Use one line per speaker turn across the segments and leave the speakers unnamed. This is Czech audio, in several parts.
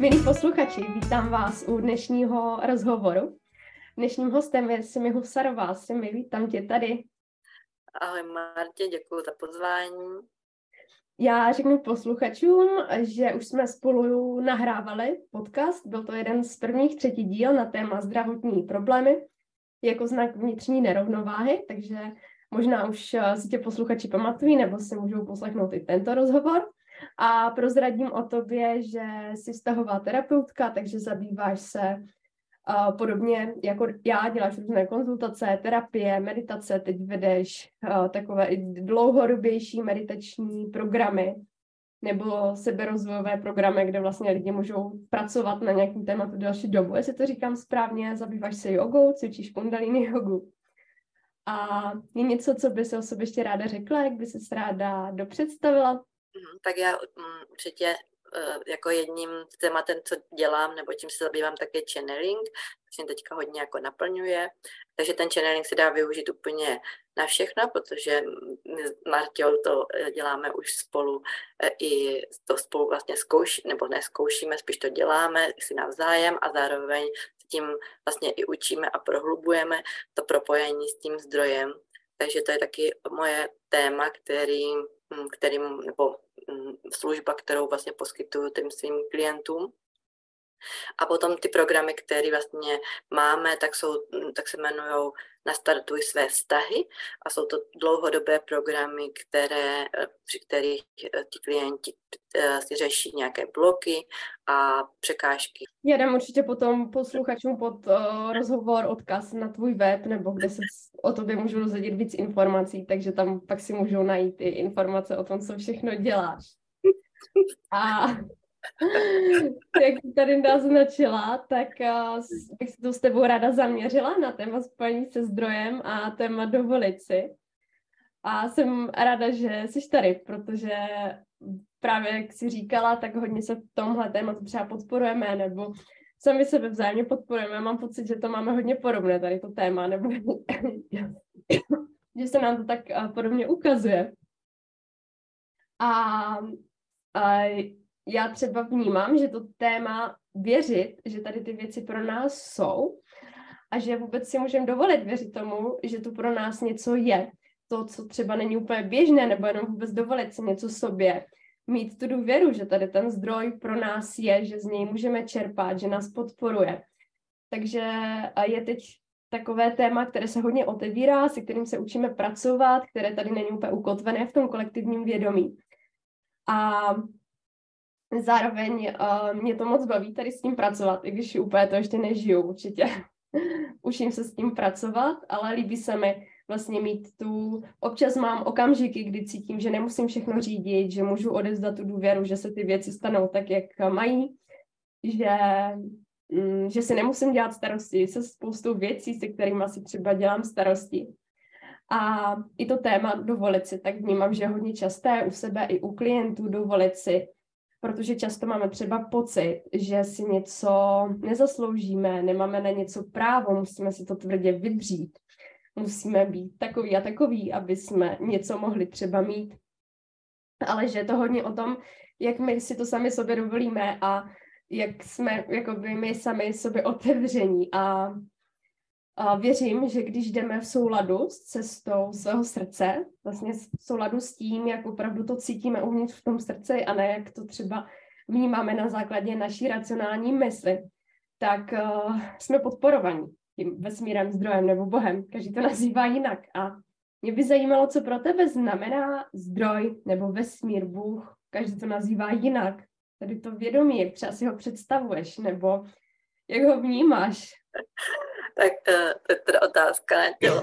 Milí posluchači, vítám vás u dnešního rozhovoru. Dnešním hostem je Simi Husarová. Simi, vítám tě tady.
Ahoj Martě, děkuji za pozvání.
Já řeknu posluchačům, že už jsme spolu nahrávali podcast. Byl to jeden z prvních třetí díl na téma zdravotní problémy jako znak vnitřní nerovnováhy, takže možná už si tě posluchači pamatují nebo si můžou poslechnout i tento rozhovor. A prozradím o tobě, že jsi vztahová terapeutka, takže zabýváš se uh, podobně jako já, děláš různé konzultace, terapie, meditace, teď vedeš uh, takové dlouhodobější meditační programy nebo seberozvojové programy, kde vlastně lidi můžou pracovat na nějakým tématu další dobu. Jestli to říkám správně, zabýváš se jogou, cvičíš kundalini jogu. A je něco, co by se o sobě ještě ráda řekla, jak by se ráda dopředstavila?
Mhm, tak já um, určitě uh, jako jedním tématem, co dělám, nebo čím se zabývám, tak je channeling, což mě teďka hodně jako naplňuje. Takže ten channeling se dá využít úplně na všechno, protože my s Martěou to eh, děláme už spolu eh, i to spolu vlastně zkouší, nebo neskoušíme, spíš to děláme si navzájem a zároveň tím vlastně i učíme a prohlubujeme to propojení s tím zdrojem. Takže to je taky moje téma, který, hm, kterým, nebo služba, kterou vlastně poskytuju těm svým klientům. A potom ty programy, které vlastně máme, tak, jsou, tak se jmenují Nastartuj své vztahy a jsou to dlouhodobé programy, které, při kterých eh, ti klienti eh, si řeší nějaké bloky a překážky.
Já dám určitě potom posluchačům pod rozhovor odkaz na tvůj web, nebo kde se o tobě můžu dozvědět víc informací, takže tam pak si můžou najít i informace o tom, co všechno děláš. A jak tady naznačila, tak uh, bych se to s tebou ráda zaměřila na téma spojení se zdrojem a téma dovolit si. A jsem ráda, že jsi tady, protože právě jak jsi říkala, tak hodně se v tomhle tématu třeba podporujeme, nebo sami sebe vzájemně podporujeme. Mám pocit, že to máme hodně podobné, tady to téma, nebo že se nám to tak uh, podobně ukazuje. A, a já třeba vnímám, že to téma věřit, že tady ty věci pro nás jsou a že vůbec si můžeme dovolit věřit tomu, že to pro nás něco je. To, co třeba není úplně běžné, nebo jenom vůbec dovolit si něco sobě. Mít tu důvěru, že tady ten zdroj pro nás je, že z něj můžeme čerpat, že nás podporuje. Takže je teď takové téma, které se hodně otevírá, se kterým se učíme pracovat, které tady není úplně ukotvené v tom kolektivním vědomí. A zároveň uh, mě to moc baví tady s tím pracovat, i když úplně to ještě nežiju určitě. Učím se s tím pracovat, ale líbí se mi vlastně mít tu, občas mám okamžiky, kdy cítím, že nemusím všechno řídit, že můžu odezdat tu důvěru, že se ty věci stanou tak, jak mají, že, mm, že si nemusím dělat starosti se spoustou věcí, se kterými si třeba dělám starosti. A i to téma dovolit si, tak vnímám, že je hodně časté u sebe i u klientů dovolit si protože často máme třeba pocit, že si něco nezasloužíme, nemáme na něco právo, musíme si to tvrdě vydřít. Musíme být takový a takový, aby jsme něco mohli třeba mít. Ale že je to hodně o tom, jak my si to sami sobě dovolíme a jak jsme jakoby my sami sobě otevření a a věřím, že když jdeme v souladu s cestou svého srdce, vlastně v souladu s tím, jak opravdu to cítíme uvnitř v tom srdci a ne jak to třeba vnímáme na základě naší racionální mysli, tak uh, jsme podporovaní tím vesmírem, zdrojem nebo Bohem. Každý to nazývá jinak. A mě by zajímalo, co pro tebe znamená zdroj nebo vesmír, Bůh. Každý to nazývá jinak. Tady to vědomí, jak třeba si ho představuješ, nebo jak ho vnímáš.
tak to je teda otázka, ne? Jo.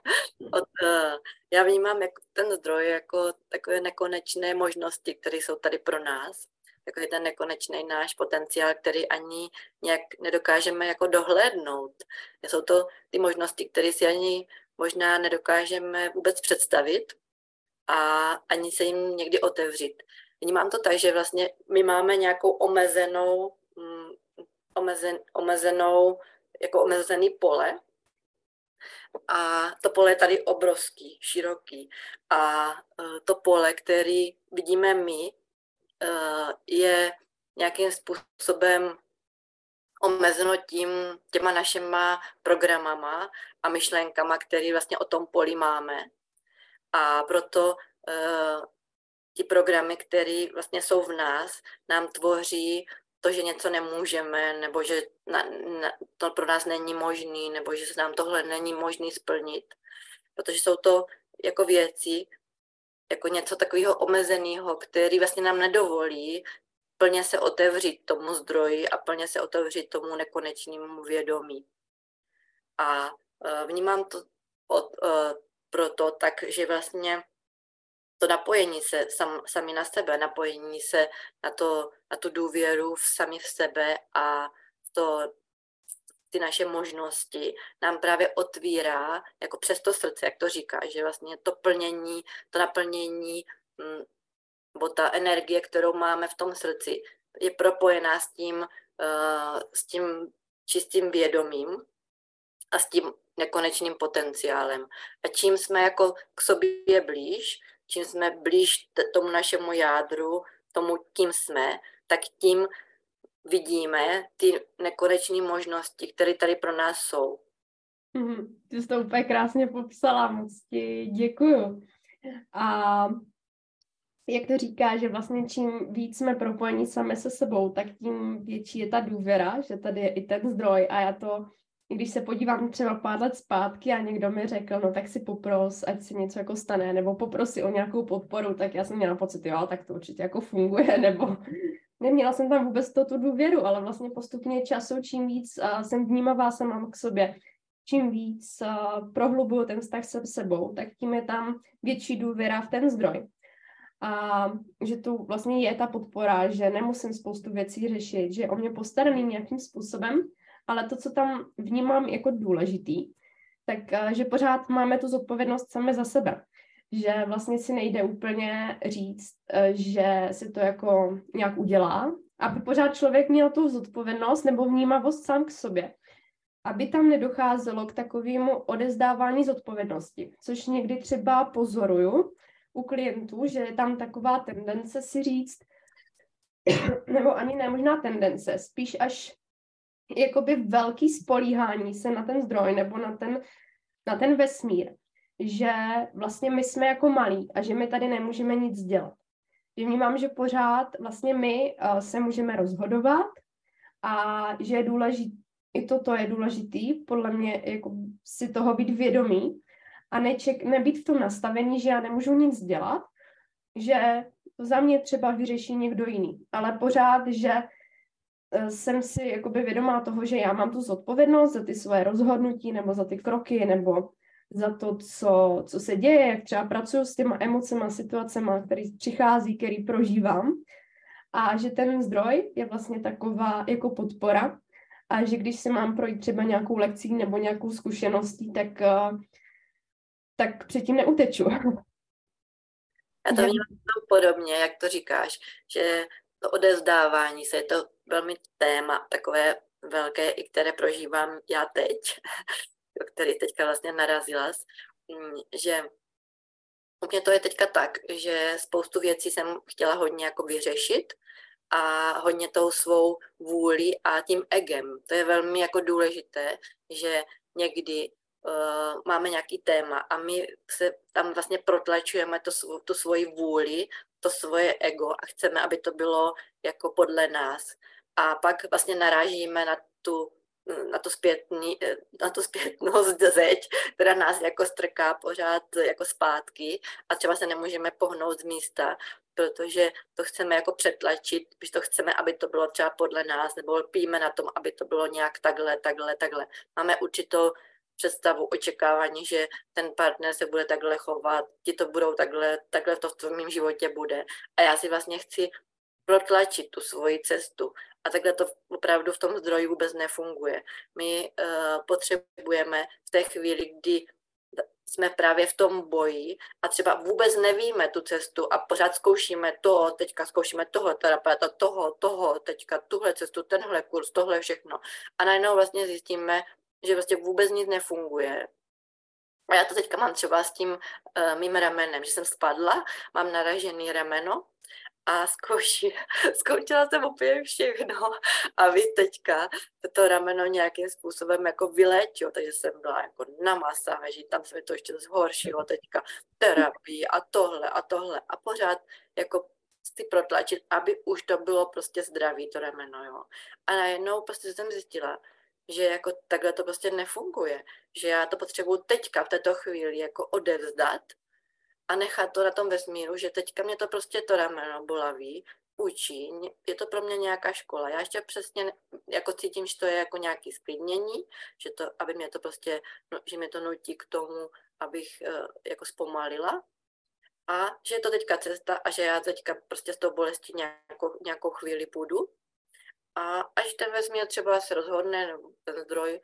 Od, uh, já vnímám jako ten zdroj jako takové nekonečné možnosti, které jsou tady pro nás. Takový ten nekonečný náš potenciál, který ani nějak nedokážeme jako dohlédnout. Jsou to ty možnosti, které si ani možná nedokážeme vůbec představit a ani se jim někdy otevřít. Vnímám to tak, že vlastně my máme nějakou omezenou, mm, omezen, omezenou jako omezený pole. A to pole je tady obrovský, široký. A e, to pole, který vidíme my, e, je nějakým způsobem omezeno tím, těma našima programama a myšlenkama, které vlastně o tom poli máme. A proto uh, ti programy, které vlastně jsou v nás, nám tvoří to, že něco nemůžeme, nebo že na, na, to pro nás není možný, nebo že se nám tohle není možný splnit. Protože jsou to jako věci, jako něco takového omezeného, který vlastně nám nedovolí plně se otevřít tomu zdroji a plně se otevřít tomu nekonečnému vědomí. A e, vnímám to od, e, proto tak, že vlastně to napojení se sam, sami na sebe, napojení se na, to, na tu důvěru v sami v sebe a to, ty naše možnosti nám právě otvírá jako přes to srdce, jak to říká, že vlastně to plnění, to naplnění mm, nebo ta energie, kterou máme v tom srdci, je propojená s tím, uh, s tím čistým vědomím a s tím nekonečným potenciálem. A čím jsme jako k sobě blíž, čím jsme blíž tomu našemu jádru, tomu, kým jsme, tak tím vidíme ty nekonečné možnosti, které tady pro nás jsou.
Mm, ty jsi to úplně krásně popsala, moc ti děkuju. A jak to říká, že vlastně čím víc jsme propojeni sami se sebou, tak tím větší je ta důvěra, že tady je i ten zdroj a já to když se podívám třeba pár let zpátky a někdo mi řekl, no tak si popros, ať si něco jako stane, nebo poprosi o nějakou podporu, tak já jsem měla pocit, jo, tak to určitě jako funguje, nebo neměla jsem tam vůbec to tu důvěru, ale vlastně postupně času, čím víc uh, jsem vnímavá mám k sobě, čím víc uh, prohlubuju ten vztah se sebou, tak tím je tam větší důvěra v ten zdroj. A že tu vlastně je ta podpora, že nemusím spoustu věcí řešit, že je o mě postaraný nějakým způsobem, ale to, co tam vnímám jako důležitý, tak eh, že pořád máme tu zodpovědnost sami za sebe. Že vlastně si nejde úplně říct, eh, že si to jako nějak udělá, aby pořád člověk měl tu zodpovědnost nebo vnímavost sám k sobě. Aby tam nedocházelo k takovému odezdávání zodpovědnosti, což někdy třeba pozoruju u klientů, že je tam taková tendence si říct, nebo ani ne možná tendence, spíš až jakoby velký spolíhání se na ten zdroj nebo na ten, na ten vesmír, že vlastně my jsme jako malí a že my tady nemůžeme nic dělat. Vnímám, že pořád vlastně my uh, se můžeme rozhodovat a že je důležitý, i toto je důležitý, podle mě jako si toho být vědomý a neček, nebýt v tom nastavení, že já nemůžu nic dělat, že to za mě třeba vyřeší někdo jiný, ale pořád, že jsem si jakoby vědomá toho, že já mám tu zodpovědnost za ty svoje rozhodnutí nebo za ty kroky nebo za to, co, co se děje, jak třeba pracuji s těma emocema, situacemi, který přichází, který prožívám a že ten zdroj je vlastně taková jako podpora a že když se mám projít třeba nějakou lekcí nebo nějakou zkušeností, tak, eh, tak předtím neuteču.
Já to vnímám podobně, jak to říkáš, že to odezdávání se, je to velmi téma, takové velké, i které prožívám já teď, který teďka vlastně narazila, mm, že u mě to je teďka tak, že spoustu věcí jsem chtěla hodně jako vyřešit a hodně tou svou vůli a tím egem. To je velmi jako důležité, že někdy uh, máme nějaký téma a my se tam vlastně protlačujeme to, tu svoji vůli, to svoje ego a chceme, aby to bylo jako podle nás a pak vlastně narážíme na tu na to, zpětný, na to zpětnost zeď, která nás jako strká pořád jako zpátky a třeba se nemůžeme pohnout z místa, protože to chceme jako přetlačit, když to chceme, aby to bylo třeba podle nás, nebo lpíme na tom, aby to bylo nějak takhle, takhle, takhle. Máme určitou představu, očekávání, že ten partner se bude takhle chovat, ti to budou takhle, takhle to v tvém životě bude. A já si vlastně chci protlačit tu svoji cestu a takhle to opravdu v tom zdroji vůbec nefunguje. My uh, potřebujeme v té chvíli, kdy jsme právě v tom boji a třeba vůbec nevíme tu cestu a pořád zkoušíme to, teďka zkoušíme toho terapeuta, toho, toho, teďka tuhle cestu, tenhle kurz, tohle všechno. A najednou vlastně zjistíme, že vlastně vůbec nic nefunguje. A já to teďka mám třeba s tím uh, mým ramenem, že jsem spadla, mám naražený rameno a zkouší, zkoušela jsem úplně všechno. A vy teďka to rameno nějakým způsobem jako vyléčilo, takže jsem byla jako na masáži, tam se mi to ještě zhoršilo teďka, terapii a tohle a tohle. A pořád jako si protlačit, aby už to bylo prostě zdravý, to rameno, jo. A najednou prostě jsem zjistila, že jako takhle to prostě nefunguje, že já to potřebuju teďka v této chvíli jako odevzdat a nechat to na tom vesmíru, že teďka mě to prostě to rameno bolaví, učí, je to pro mě nějaká škola. Já ještě přesně jako cítím, že to je jako nějaké sklidnění, že to, aby mě to prostě, no, že mě to nutí k tomu, abych uh, jako zpomalila a že je to teďka cesta a že já teďka prostě s tou bolestí nějakou, nějakou chvíli půjdu a až ten vesmír třeba se rozhodne, nebo ten zdroj,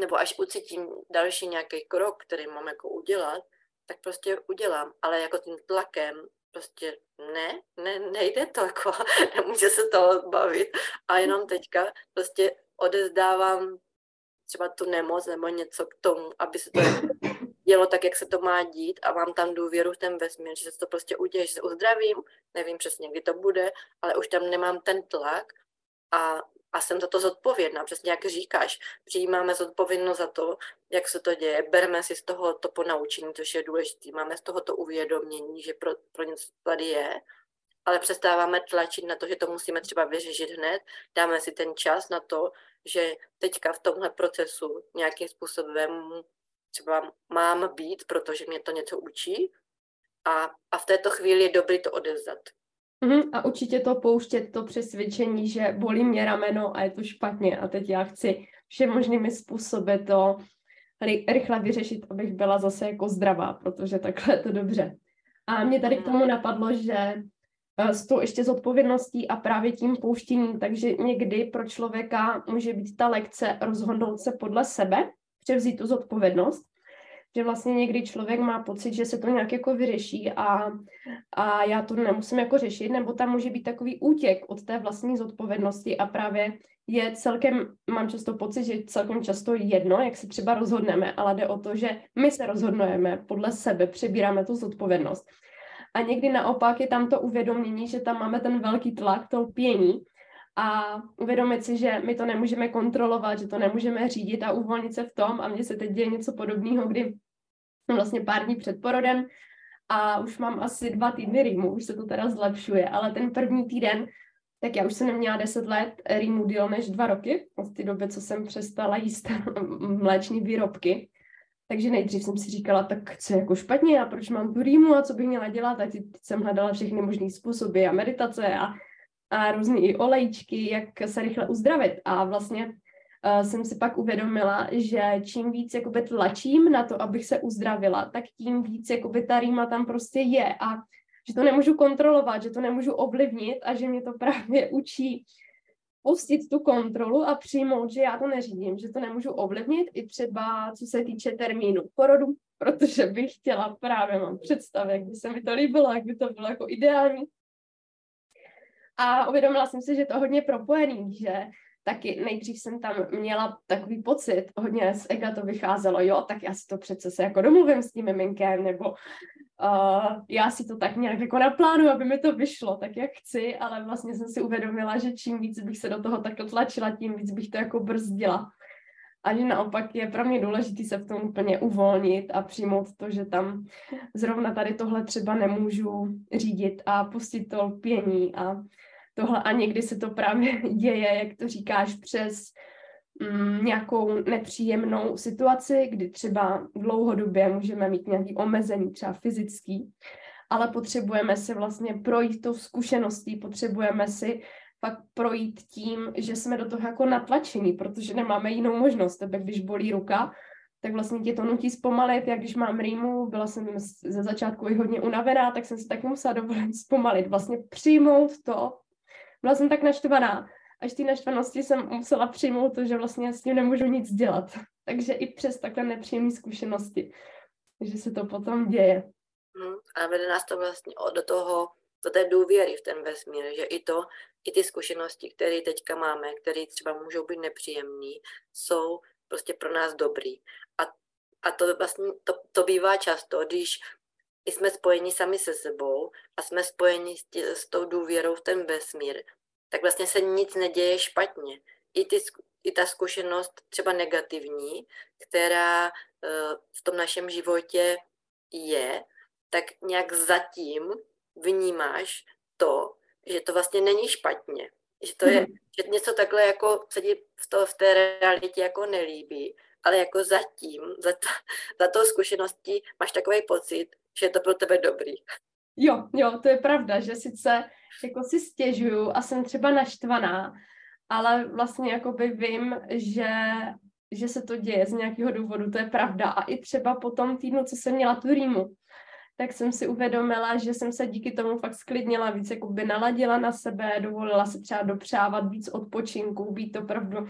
nebo až ucítím další nějaký krok, který mám jako udělat, tak prostě udělám, ale jako tím tlakem prostě ne, ne, nejde to, jako, nemůže se toho bavit. A jenom teďka prostě odezdávám třeba tu nemoc nebo něco k tomu, aby se to dělo tak, jak se to má dít a mám tam důvěru v ten vesmír, že se to prostě uděje, že se uzdravím, nevím přesně, kdy to bude, ale už tam nemám ten tlak a a jsem za to zodpovědná, přesně jak říkáš, přijímáme zodpovědnost za to, jak se to děje, bereme si z toho to ponaučení, což je důležité, máme z toho to uvědomění, že pro, pro něco tady je, ale přestáváme tlačit na to, že to musíme třeba vyřešit hned, dáme si ten čas na to, že teďka v tomhle procesu nějakým způsobem třeba mám být, protože mě to něco učí. A, a v této chvíli je dobrý to odevzdat.
Mm, a určitě to pouštět to přesvědčení, že bolí mě rameno a je to špatně a teď já chci všem možnými způsoby to rychle vyřešit, abych byla zase jako zdravá, protože takhle je to dobře. A mě tady k tomu napadlo, že eh, s tou ještě zodpovědností a právě tím pouštěním, takže někdy pro člověka může být ta lekce rozhodnout se podle sebe, převzít tu zodpovědnost že vlastně někdy člověk má pocit, že se to nějak jako vyřeší a, a já to nemusím jako řešit, nebo tam může být takový útěk od té vlastní zodpovědnosti a právě je celkem, mám často pocit, že celkem často jedno, jak se třeba rozhodneme, ale jde o to, že my se rozhodneme podle sebe, přebíráme tu zodpovědnost. A někdy naopak je tam to uvědomění, že tam máme ten velký tlak, to lpění a uvědomit si, že my to nemůžeme kontrolovat, že to nemůžeme řídit a uvolnit se v tom a mně se teď děje něco podobného, kdy jsem vlastně pár dní před porodem a už mám asi dva týdny rýmu, už se to teda zlepšuje, ale ten první týden, tak já už jsem neměla 10 let rýmu díl než dva roky, od té doby, co jsem přestala jíst mléční výrobky. Takže nejdřív jsem si říkala, tak co je jako špatně a proč mám tu rýmu a co bych měla dělat. A teď jsem hledala všechny možné způsoby a meditace a a různé i olejčky, jak se rychle uzdravit. A vlastně uh, jsem si pak uvědomila, že čím víc jakoby tlačím na to, abych se uzdravila, tak tím víc jakoby ta rýma tam prostě je a že to nemůžu kontrolovat, že to nemůžu ovlivnit a že mě to právě učí pustit tu kontrolu a přijmout, že já to neřídím, že to nemůžu ovlivnit i třeba co se týče termínu porodu, protože bych chtěla právě, mám představy, jak by se mi to líbilo, jak by to bylo jako ideální, a uvědomila jsem si, že to hodně propojený, že taky nejdřív jsem tam měla takový pocit, hodně z ega to vycházelo, jo, tak já si to přece se jako domluvím s tím miminkem, nebo uh, já si to tak nějak jako naplánu, aby mi to vyšlo tak, jak chci, ale vlastně jsem si uvědomila, že čím víc bych se do toho takhle tlačila, tím víc bych to jako brzdila. A že naopak je pro mě důležité se v tom úplně uvolnit a přijmout to, že tam zrovna tady tohle třeba nemůžu řídit a pustit to lpění a tohle a někdy se to právě děje, jak to říkáš, přes mm, nějakou nepříjemnou situaci, kdy třeba dlouhodobě můžeme mít nějaký omezení, třeba fyzický, ale potřebujeme si vlastně projít tou zkušeností, potřebujeme si pak projít tím, že jsme do toho jako natlačení, protože nemáme jinou možnost. Tebe, když bolí ruka, tak vlastně tě to nutí zpomalit. Jak když mám rýmu, byla jsem ze začátku i hodně unavená, tak jsem si taky musela dovolit zpomalit. Vlastně přijmout to, byla jsem tak naštvaná. Až té naštvanosti jsem musela přijmout to, že vlastně s tím nemůžu nic dělat. Takže i přes takhle nepříjemné zkušenosti, že se to potom děje.
Hmm, a vede nás to vlastně do toho, do té důvěry v ten vesmír, že i to, i ty zkušenosti, které teďka máme, které třeba můžou být nepříjemné, jsou prostě pro nás dobrý. A, a to vlastně, to, to bývá často, když jsme spojeni sami se sebou a jsme spojeni s, tě, s tou důvěrou v ten vesmír, tak vlastně se nic neděje špatně. I, ty, i ta zkušenost třeba negativní, která uh, v tom našem životě je, tak nějak zatím vnímáš to, že to vlastně není špatně. Že to je, mhm. že něco takhle jako se ti v, to, v té realitě jako nelíbí, ale jako zatím, za, to, za tou zkušeností máš takový pocit, že je to pro tebe dobrý.
Jo, jo, to je pravda, že sice jako si stěžuju a jsem třeba naštvaná, ale vlastně jakoby vím, že, že se to děje z nějakého důvodu, to je pravda. A i třeba po tom týdnu, co jsem měla tu rýmu, tak jsem si uvědomila, že jsem se díky tomu fakt sklidnila, víc jakoby naladila na sebe, dovolila se třeba dopřávat víc odpočinku, být opravdu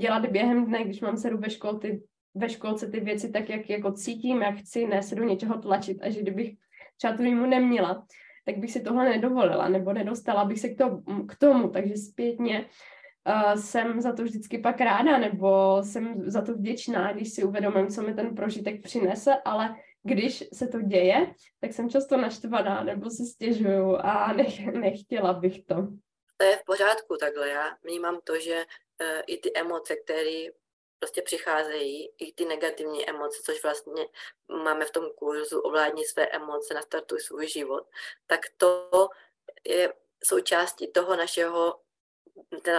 dělat během dne, když mám sedu ve škole, ty, ve školce ty věci tak, jak jako cítím, jak chci, ne se do něčeho tlačit a že kdybych třeba tu rýmu neměla, tak bych si tohle nedovolila, nebo nedostala bych se k, to, k tomu, takže zpětně uh, jsem za to vždycky pak ráda, nebo jsem za to vděčná, když si uvědomím, co mi ten prožitek přinese, ale když se to děje, tak jsem často naštvaná, nebo si stěžuju a nech, nechtěla bych to.
To je v pořádku takhle. Já vnímám to, že i ty emoce, které prostě přicházejí i ty negativní emoce, což vlastně máme v tom kurzu ovládní své emoce, nastartuj svůj život, tak to je součástí toho našeho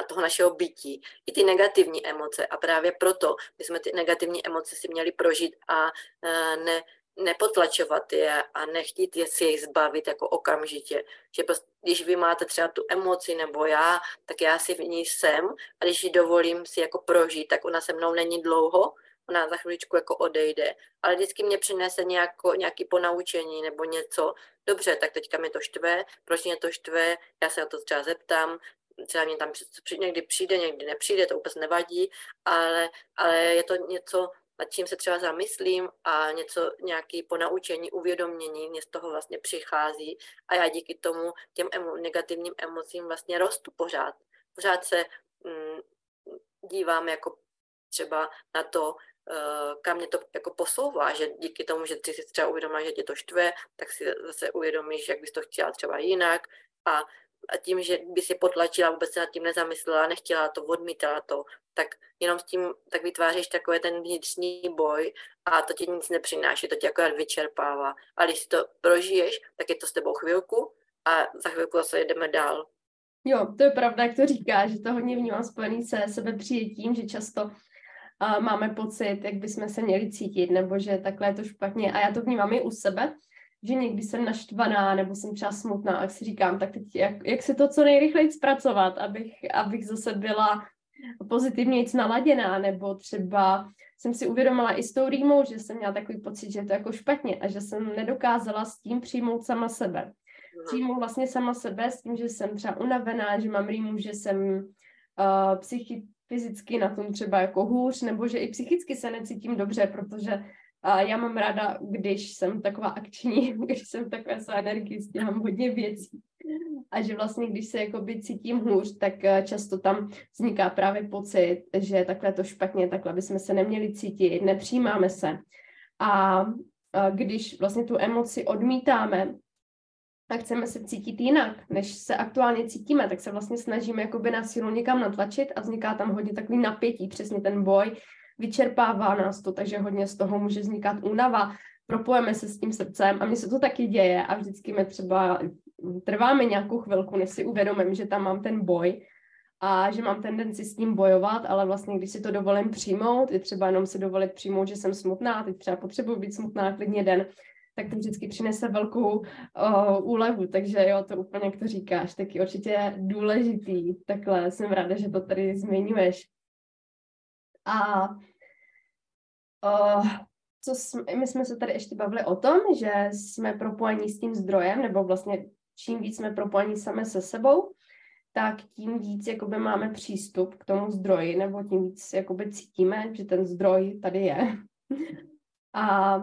toho našeho bytí, i ty negativní emoce. A právě proto bychom ty negativní emoce si měli prožít a e, ne, nepotlačovat je a nechtít je si jich zbavit jako okamžitě. Že prostě, když vy máte třeba tu emoci nebo já, tak já si v ní jsem a když ji dovolím si jako prožít, tak ona se mnou není dlouho, ona za chviličku jako odejde, ale vždycky mě přinese nějako, nějaký ponaučení nebo něco. Dobře, tak teďka mi to štve, proč mě to štve, já se na to třeba zeptám, třeba mě tam někdy přijde, někdy nepřijde, to vůbec nevadí, ale, ale je to něco, nad čím se třeba zamyslím a něco, nějaký ponaučení, uvědomění mě z toho vlastně přichází a já díky tomu těm emo, negativním emocím vlastně rostu pořád. Pořád se mm, dívám jako třeba na to, uh, kam mě to jako posouvá, že díky tomu, že ty si třeba uvědomila, že tě to štve, tak si zase uvědomíš, jak bys to chtěla třeba jinak a a tím, že by si potlačila, vůbec se nad tím nezamyslela, nechtěla to, odmítala to, tak jenom s tím tak vytváříš takový ten vnitřní boj a to ti nic nepřináší, to tě jako vyčerpává. A když si to prožiješ, tak je to s tebou chvilku a za chvilku zase jedeme dál.
Jo, to je pravda, jak to říká, že to hodně vnímám spojený se sebe přijetím, že často uh, máme pocit, jak bychom se měli cítit, nebo že takhle je to špatně. A já to vnímám i u sebe, že někdy jsem naštvaná nebo jsem třeba smutná a si říkám, tak teď jak, jak si to co nejrychleji zpracovat, abych, abych zase byla pozitivně naladěná, nebo třeba jsem si uvědomila i s tou rýmou, že jsem měla takový pocit, že je to jako špatně a že jsem nedokázala s tím přijmout sama sebe. Přijmout vlastně sama sebe s tím, že jsem třeba unavená, že mám rýmu, že jsem uh, psychi- fyzicky na tom třeba jako hůř, nebo že i psychicky se necítím dobře, protože a já mám ráda, když jsem taková akční, když jsem takové své energii, stíhám hodně věcí. A že vlastně, když se jakoby cítím hůř, tak eh, často tam vzniká právě pocit, že takhle to špatně, takhle bychom se neměli cítit, nepřijímáme se. A když vlastně tu emoci odmítáme a chceme se cítit jinak, než se aktuálně cítíme, tak se vlastně snažíme jakoby na sílu někam natlačit a vzniká tam hodně takový napětí, přesně ten boj, vyčerpává nás to, takže hodně z toho může vznikat únava, propojeme se s tím srdcem a mně se to taky děje a vždycky mi třeba trváme nějakou chvilku, než si uvědomím, že tam mám ten boj a že mám tendenci s tím bojovat, ale vlastně když si to dovolím přijmout, je třeba jenom si dovolit přijmout, že jsem smutná, teď třeba potřebuji být smutná klidně den, tak to vždycky přinese velkou uh, úlevu, takže jo, to úplně, jak to říkáš, taky určitě důležitý, takhle jsem ráda, že to tady zmiňuješ. A uh, co jsme, my jsme se tady ještě bavili o tom, že jsme propojení s tím zdrojem, nebo vlastně čím víc jsme propojení sami se sebou, tak tím víc jakoby máme přístup k tomu zdroji, nebo tím víc jakoby cítíme, že ten zdroj tady je. A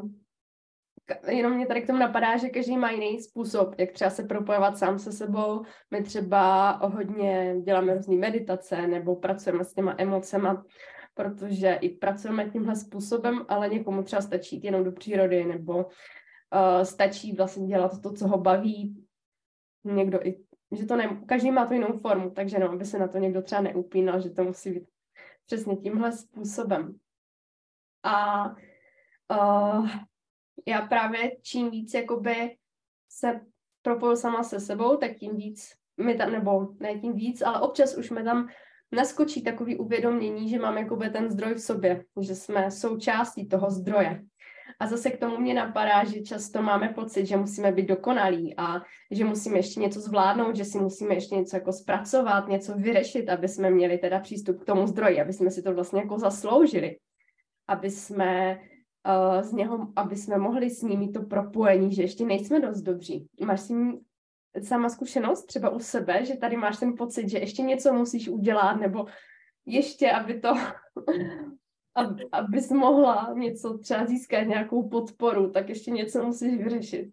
jenom mě tady k tomu napadá, že každý má jiný způsob, jak třeba se propojovat sám se sebou. My třeba hodně děláme různé meditace nebo pracujeme s těma emocema protože i pracujeme tímhle způsobem, ale někomu třeba stačí jít jenom do přírody nebo uh, stačí vlastně dělat to, co ho baví. Někdo i, že to ne, každý má tu jinou formu, takže no, aby se na to někdo třeba neupínal, že to musí být přesně tímhle způsobem. A uh, já právě čím víc jakoby se propoju sama se sebou, tak tím víc mi tam, nebo ne tím víc, ale občas už mi tam naskočí takový uvědomění, že mám jakoby ten zdroj v sobě, že jsme součástí toho zdroje. A zase k tomu mě napadá, že často máme pocit, že musíme být dokonalí a že musíme ještě něco zvládnout, že si musíme ještě něco jako zpracovat, něco vyřešit, aby jsme měli teda přístup k tomu zdroji, aby jsme si to vlastně jako zasloužili, aby jsme uh, z něho, aby jsme mohli s ním mít to propojení, že ještě nejsme dost dobří. Máš si sama zkušenost třeba u sebe, že tady máš ten pocit, že ještě něco musíš udělat, nebo ještě, aby to, aby, abys mohla něco třeba získat, nějakou podporu, tak ještě něco musíš vyřešit.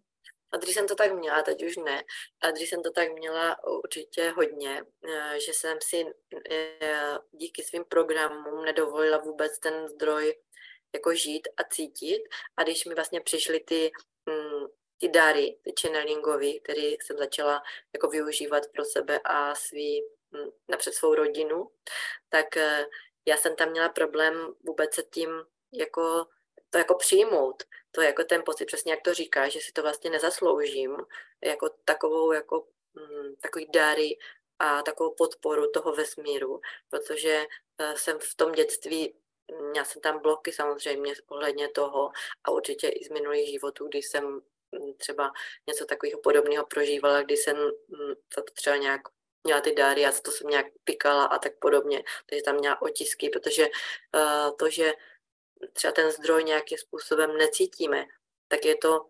A když jsem to tak měla, teď už ne, a když jsem to tak měla určitě hodně, eh, že jsem si eh, díky svým programům nedovolila vůbec ten zdroj jako žít a cítit. A když mi vlastně přišly ty mm, ty dary, ty channelingový, které jsem začala jako využívat pro sebe a svý, hm, napřed svou rodinu, tak eh, já jsem tam měla problém vůbec se tím jako to jako přijmout, to jako ten pocit, přesně jak to říká, že si to vlastně nezasloužím, jako takovou jako hm, takový dary a takovou podporu toho vesmíru, protože eh, jsem v tom dětství Měla jsem tam bloky samozřejmě ohledně toho a určitě i z minulých životů, kdy jsem třeba něco takového podobného prožívala, kdy jsem mm, to třeba nějak měla ty dáry a to jsem nějak pikala a tak podobně, takže tam měla otisky, protože uh, to, že třeba ten zdroj nějakým způsobem necítíme, tak je to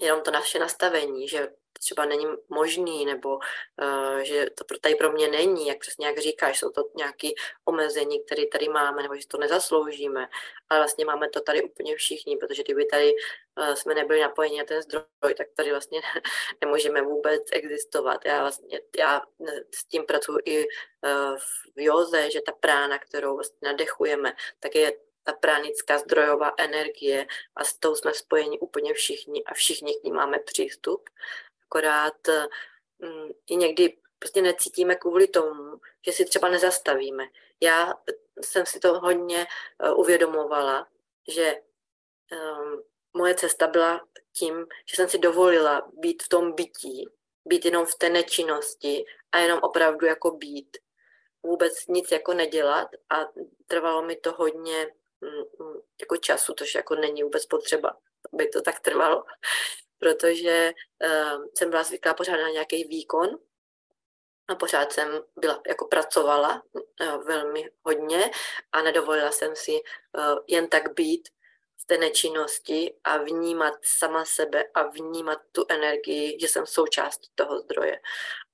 jenom to naše nastavení, že třeba není možný, nebo uh, že to tady pro mě není, jak přesně jak říkáš, jsou to nějaké omezení, které tady máme, nebo že to nezasloužíme, ale vlastně máme to tady úplně všichni, protože kdyby tady uh, jsme nebyli napojeni na ten zdroj, tak tady vlastně nemůžeme vůbec existovat. Já vlastně já s tím pracuji i uh, v józe, že ta prána, kterou vlastně nadechujeme, tak je ta pránická zdrojová energie a s tou jsme spojeni úplně všichni a všichni k ní máme přístup akorát mm, i někdy prostě necítíme kvůli tomu, že si třeba nezastavíme. Já jsem si to hodně uh, uvědomovala, že um, moje cesta byla tím, že jsem si dovolila být v tom bytí, být jenom v té nečinnosti a jenom opravdu jako být. Vůbec nic jako nedělat a trvalo mi to hodně um, jako času, což jako není vůbec potřeba, aby to tak trvalo protože uh, jsem byla zvyklá pořád na nějaký výkon a pořád jsem byla, jako pracovala uh, velmi hodně a nedovolila jsem si uh, jen tak být v té nečinnosti a vnímat sama sebe a vnímat tu energii, že jsem součástí toho zdroje.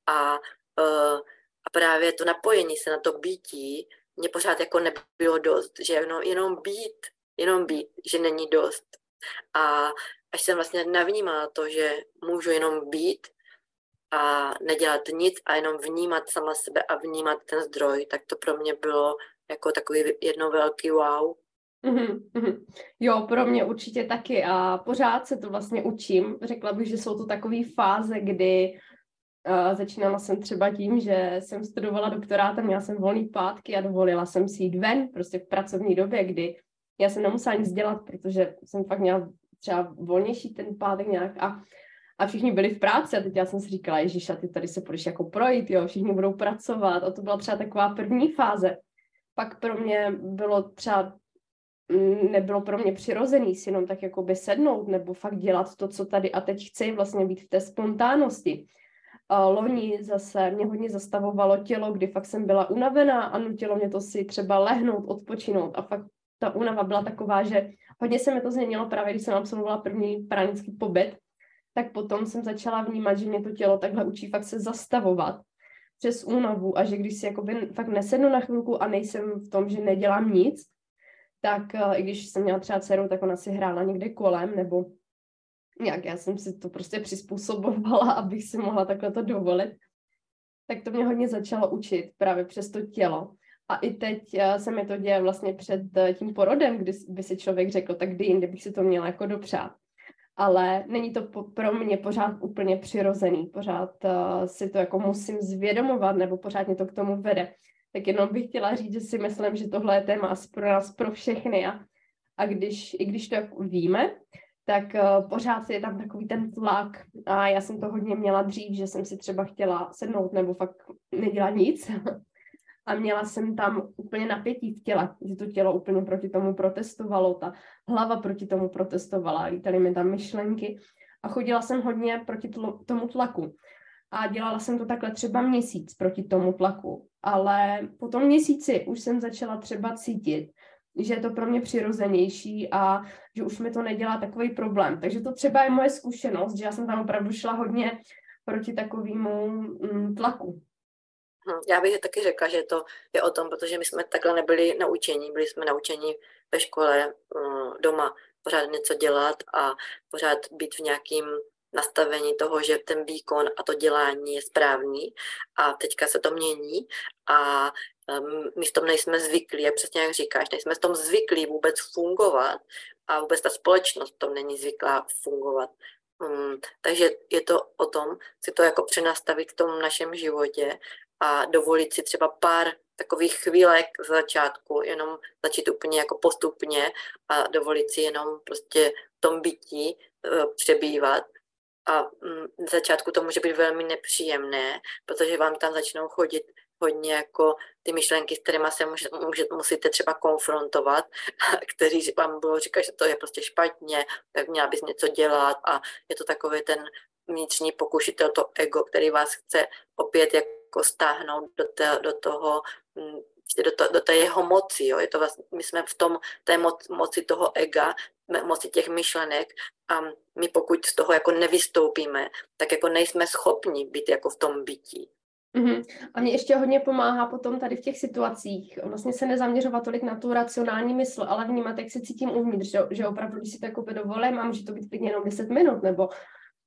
A, uh, a právě to napojení se na to bytí mě pořád jako nebylo dost, že jenom, jenom být, jenom být, že není dost. A až jsem vlastně navnímala to, že můžu jenom být a nedělat nic a jenom vnímat sama sebe a vnímat ten zdroj, tak to pro mě bylo jako takový jedno velký wow.
Mm-hmm. Jo, pro mě určitě taky a pořád se to vlastně učím. Řekla bych, že jsou to takové fáze, kdy uh, začínala jsem třeba tím, že jsem studovala doktorátem, měla jsem volný pátky a dovolila jsem si jít ven, prostě v pracovní době, kdy já jsem nemusela nic dělat, protože jsem fakt měla třeba volnější ten pátek nějak a, a všichni byli v práci a teď já jsem si říkala, Ježíš, a ty tady se půjdeš jako projít, jo, všichni budou pracovat a to byla třeba taková první fáze. Pak pro mě bylo třeba mm, nebylo pro mě přirozený si jenom tak jako by sednout nebo fakt dělat to, co tady a teď chci vlastně být v té spontánnosti. Loni zase mě hodně zastavovalo tělo, kdy fakt jsem byla unavená a nutilo mě to si třeba lehnout, odpočinout a fakt ta únava byla taková, že hodně se mi to změnilo právě, když jsem absolvovala první pranický pobyt, tak potom jsem začala vnímat, že mě to tělo takhle učí fakt se zastavovat přes únavu a že když si jakoby fakt nesednu na chvilku a nejsem v tom, že nedělám nic, tak eh, i když jsem měla třeba dceru, tak ona si hrála někde kolem nebo nějak já jsem si to prostě přizpůsobovala, abych si mohla takhle to dovolit. Tak to mě hodně začalo učit právě přes to tělo. A i teď eh, se mi to děje vlastně před eh, tím porodem, kdy by si člověk řekl, tak kdy jindy bych si to měla jako dopřát. ale není to po, pro mě pořád úplně přirozený, pořád uh, si to jako musím zvědomovat, nebo pořád mě to k tomu vede. Tak jenom bych chtěla říct, že si myslím, že tohle je téma asi pro nás, pro všechny a, a když, i když to jako víme, tak uh, pořád je tam takový ten tlak a já jsem to hodně měla dřív, že jsem si třeba chtěla sednout nebo fakt nedělat nic a měla jsem tam úplně napětí v těle, že to tělo úplně proti tomu protestovalo, ta hlava proti tomu protestovala, lítaly mi tam myšlenky a chodila jsem hodně proti tl- tomu tlaku. A dělala jsem to takhle třeba měsíc proti tomu tlaku, ale po tom měsíci už jsem začala třeba cítit, že je to pro mě přirozenější a že už mi to nedělá takový problém. Takže to třeba je moje zkušenost, že já jsem tam opravdu šla hodně proti takovému mm, tlaku.
Hm, já bych taky řekla, že to je o tom, protože my jsme takhle nebyli naučení, byli jsme naučení ve škole, hm, doma pořád něco dělat a pořád být v nějakým nastavení toho, že ten výkon a to dělání je správný a teďka se to mění a hm, my v tom nejsme zvyklí, jak přesně jak říkáš, nejsme v tom zvyklí vůbec fungovat a vůbec ta společnost v tom není zvyklá fungovat. takže je to o tom si to jako přenastavit v tom našem životě a dovolit si třeba pár takových chvílek z začátku, jenom začít úplně jako postupně a dovolit si jenom prostě v tom bytí uh, přebývat. A um, v začátku to může být velmi nepříjemné, protože vám tam začnou chodit hodně jako ty myšlenky, s kterými se může, může, musíte třeba konfrontovat, kteří vám budou říkat, že to je prostě špatně, tak měla bys něco dělat a je to takový ten vnitřní pokušitel, to ego, který vás chce opět jako jako stáhnout do, té, do toho, mm, do, to, do té jeho moci. Jo. Je to vlastně, my jsme v tom té moc, moci toho ega, moci těch myšlenek a my pokud z toho jako nevystoupíme, tak jako nejsme schopni být jako v tom bytí.
Mm-hmm. A mě ještě hodně pomáhá potom tady v těch situacích vlastně se nezaměřovat tolik na tu racionální mysl, ale vnímat, jak se cítím uvnitř, že, že opravdu, když si to jako dovolím, a může to být klidně jenom 10 minut, nebo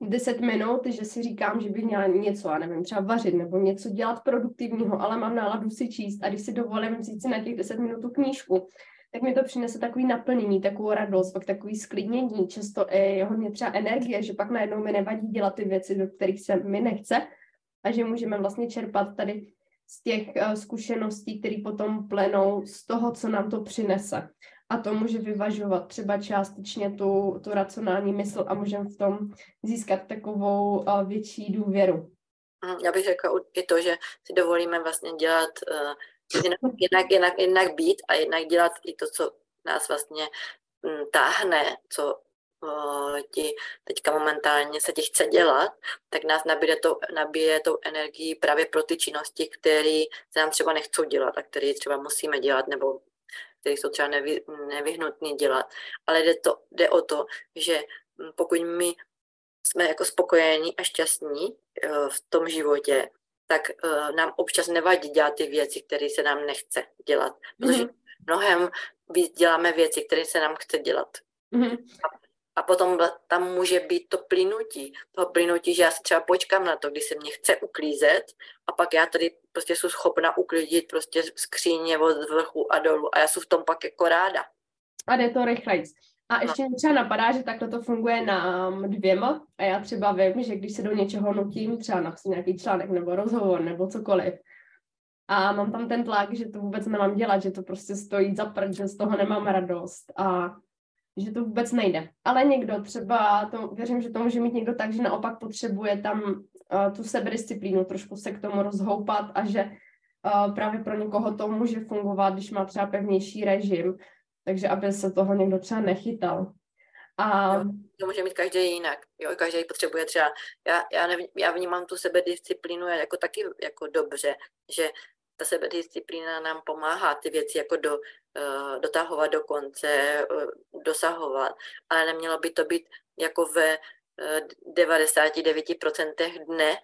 10 minut, že si říkám, že bych měla něco, a nevím, třeba vařit nebo něco dělat produktivního, ale mám náladu si číst a když si dovolím vzít si na těch 10 minut tu knížku, tak mi to přinese takový naplnění, takovou radost, pak takový sklidnění, často i hodně třeba energie, že pak najednou mi nevadí dělat ty věci, do kterých se mi nechce a že můžeme vlastně čerpat tady z těch uh, zkušeností, které potom plenou z toho, co nám to přinese a to může vyvažovat třeba částečně tu, tu racionální mysl a můžeme v tom získat takovou uh, větší důvěru.
Mm, já bych řekla i to, že si dovolíme vlastně dělat uh, jinak, jinak, jinak, jinak být a jinak dělat i to, co nás vlastně um, táhne, co uh, ti teďka momentálně se ti chce dělat, tak nás nabíje, to, nabíje tou energii právě pro ty činnosti, které se nám třeba nechcou dělat a které třeba musíme dělat nebo které jsou třeba nevy, nevyhnutné dělat. Ale jde, to, jde o to, že pokud my jsme jako spokojení a šťastní eh, v tom životě, tak eh, nám občas nevadí dělat ty věci, které se nám nechce dělat. Protože mm-hmm. mnohem víc děláme věci, které se nám chce dělat. Mm-hmm. A a potom tam může být to plynutí. To plynutí, že já si třeba počkám na to, když se mě chce uklízet a pak já tady prostě jsem schopna uklidit prostě skříně od vrchu a dolů a já jsem v tom pak jako ráda.
A jde to rychleji. A ještě mi třeba napadá, že takhle to funguje na dvěma a já třeba vím, že když se do něčeho nutím, třeba na nějaký článek nebo rozhovor nebo cokoliv, a mám tam ten tlak, že to vůbec nemám dělat, že to prostě stojí za prd, že z toho nemám radost a že to vůbec nejde. Ale někdo třeba, to, věřím, že to může mít někdo tak, že naopak potřebuje tam uh, tu sebedisciplínu, trošku se k tomu rozhoupat a že uh, právě pro někoho to může fungovat, když má třeba pevnější režim, takže aby se toho někdo třeba nechytal.
A... Jo, to může mít každý jinak. Jo, každý potřebuje třeba, já, já, nevím, já vnímám tu sebedisciplínu jako taky jako dobře, že ta sebedisciplína nám pomáhá ty věci jako do, dotahovat do konce, uh, dosahovat, ale nemělo by to být jako ve uh, 99% dne.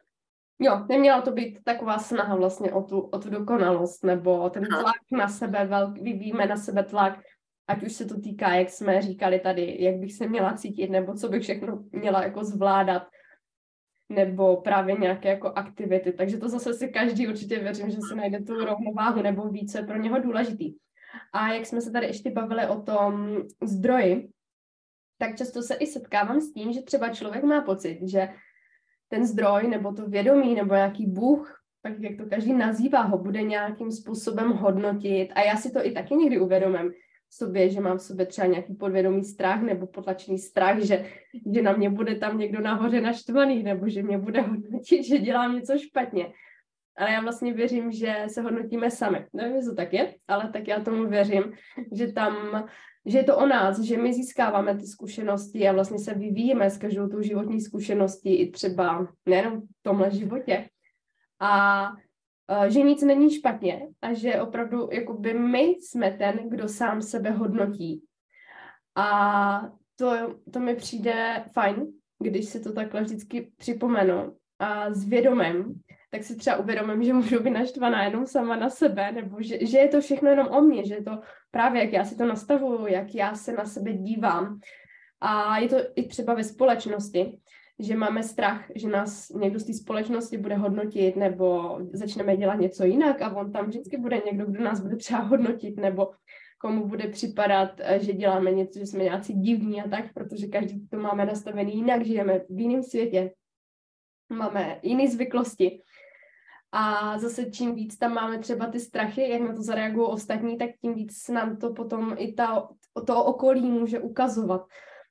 Jo, neměla to být taková snaha vlastně o tu, o tu dokonalost, nebo ten tlak na sebe, velký, vyvíjíme na sebe tlak, ať už se to týká, jak jsme říkali tady, jak bych se měla cítit, nebo co bych všechno měla jako zvládat, nebo právě nějaké jako aktivity. Takže to zase si každý určitě věřím, že si najde tu rovnováhu nebo více pro něho důležitý. A jak jsme se tady ještě bavili o tom zdroji, tak často se i setkávám s tím, že třeba člověk má pocit, že ten zdroj nebo to vědomí nebo nějaký Bůh, tak jak to každý nazývá, ho bude nějakým způsobem hodnotit. A já si to i taky někdy uvědomím sobě, že mám v sobě třeba nějaký podvědomý strach nebo potlačený strach, že, že na mě bude tam někdo nahoře naštvaný nebo že mě bude hodnotit, že dělám něco špatně. Ale já vlastně věřím, že se hodnotíme sami. Nevím, jestli to tak je, ale tak já tomu věřím, že tam že je to o nás, že my získáváme ty zkušenosti a vlastně se vyvíjíme s každou tou životní zkušeností i třeba nejenom v tomhle životě. A uh, že nic není špatně a že opravdu jakoby my jsme ten, kdo sám sebe hodnotí. A to, to mi přijde fajn, když si to takhle vždycky připomenu a s vědomem, tak si třeba uvědomím, že můžu být naštvaná jenom sama na sebe, nebo že, že je to všechno jenom o mně, že je to právě, jak já si to nastavuju, jak já se na sebe dívám. A je to i třeba ve společnosti, že máme strach, že nás někdo z té společnosti bude hodnotit, nebo začneme dělat něco jinak a on tam vždycky bude někdo, kdo nás bude třeba hodnotit, nebo komu bude připadat, že děláme něco, že jsme nějací divní a tak, protože každý to máme nastavený jinak, žijeme v jiném světě, máme jiné zvyklosti. A zase čím víc tam máme třeba ty strachy, jak na to zareagují ostatní, tak tím víc nám to potom i ta, to okolí může ukazovat.